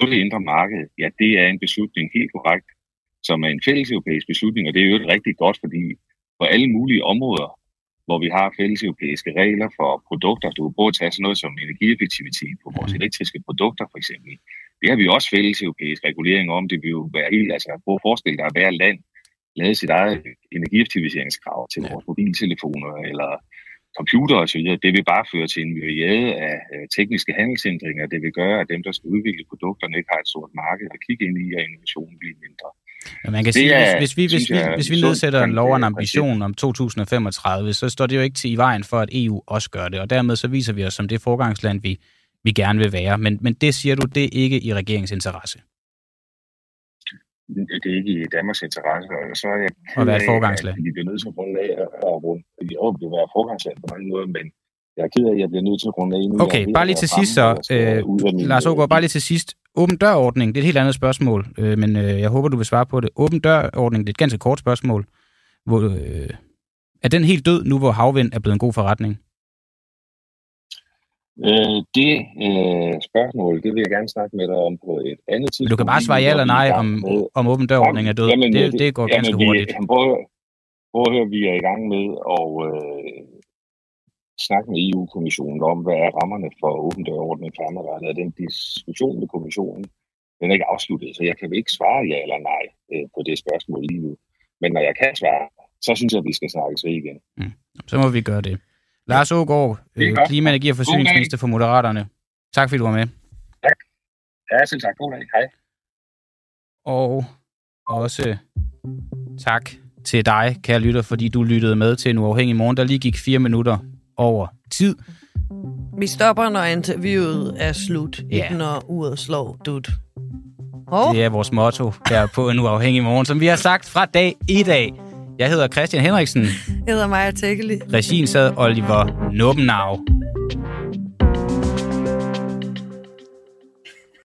på det indre marked, ja, det er en beslutning helt korrekt, som er en fælles europæisk beslutning, og det er jo rigtig godt, fordi på alle mulige områder, hvor vi har fælles europæiske regler for produkter, du kan både tage sådan noget som energieffektivitet på vores elektriske produkter for eksempel, det har vi også fælles europæisk regulering om. Det vil jo være helt, altså prøv at forestille dig, at hver land lavede sit eget energieffektiviseringskrav til vores mobiltelefoner eller computer videre. Det vil bare føre til en myriade af øh, tekniske handelsændringer. Det vil gøre, at dem, der skal udvikle produkterne, ikke har et stort marked at kigge ind i, og innovationen bliver mindre. Ja, man kan Det sige, er, hvis, hvis vi, hvis, vi, hvis vi nedsætter en lov og en ambition om 2035, så står det jo ikke til i vejen for, at EU også gør det, og dermed så viser vi os som det forgangsland, vi, vi gerne vil være. Men, men det siger du, det er ikke i regeringens interesse. det er ikke i Danmarks interesse, og så er jeg At være et ked af, foregangsland. at Vi bliver nødt til at runde af og runde. Vi år vil være foregangsland på mange måder, men jeg er ked af, at jeg bliver nødt til at runde af nu. Okay, bare lige til sidst så. og Øh, Lars øh, Ågaard, bare lige til sidst. Åben dørordning, det er et helt andet spørgsmål, øh, men øh, jeg håber, du vil svare på det. Åben dørordning, det er et ganske kort spørgsmål. Hvor, øh, er den helt død nu, hvor havvind er blevet en god forretning? Øh, det øh, spørgsmål, det vil jeg gerne snakke med dig om på et andet tidspunkt. Du kan bare svare ja eller nej, om, om åben dørordning er død. Jamen, Det, det går ganske vi, hurtigt. Prøv, prøv at høre, vi er i gang med at øh, snakke med EU-kommissionen om, hvad er rammerne for åben dørordning fremadrettet. Og den diskussion med kommissionen, den er ikke afsluttet, så jeg kan ikke svare ja eller nej øh, på det spørgsmål lige nu. Men når jeg kan svare, så synes jeg, at vi skal snakke så igen. Så må vi gøre det. Lars Ågaard, øh, klima-, energi- og forsyningsminister for Moderaterne. Tak fordi du var med. Ja, selv tak. God dag. Hej. Og også tak til dig, kære lytter, fordi du lyttede med til en uafhængig morgen, der lige gik fire minutter over tid. Vi stopper, når interviewet er slut. Ja. Ikke når uret slår dut. Hov, Det er vores motto her på en uafhængig morgen, som vi har sagt fra dag i dag. Jeg hedder Christian Henriksen. hedder Maja Tækkeli. Regien sad Oliver Nubbenau.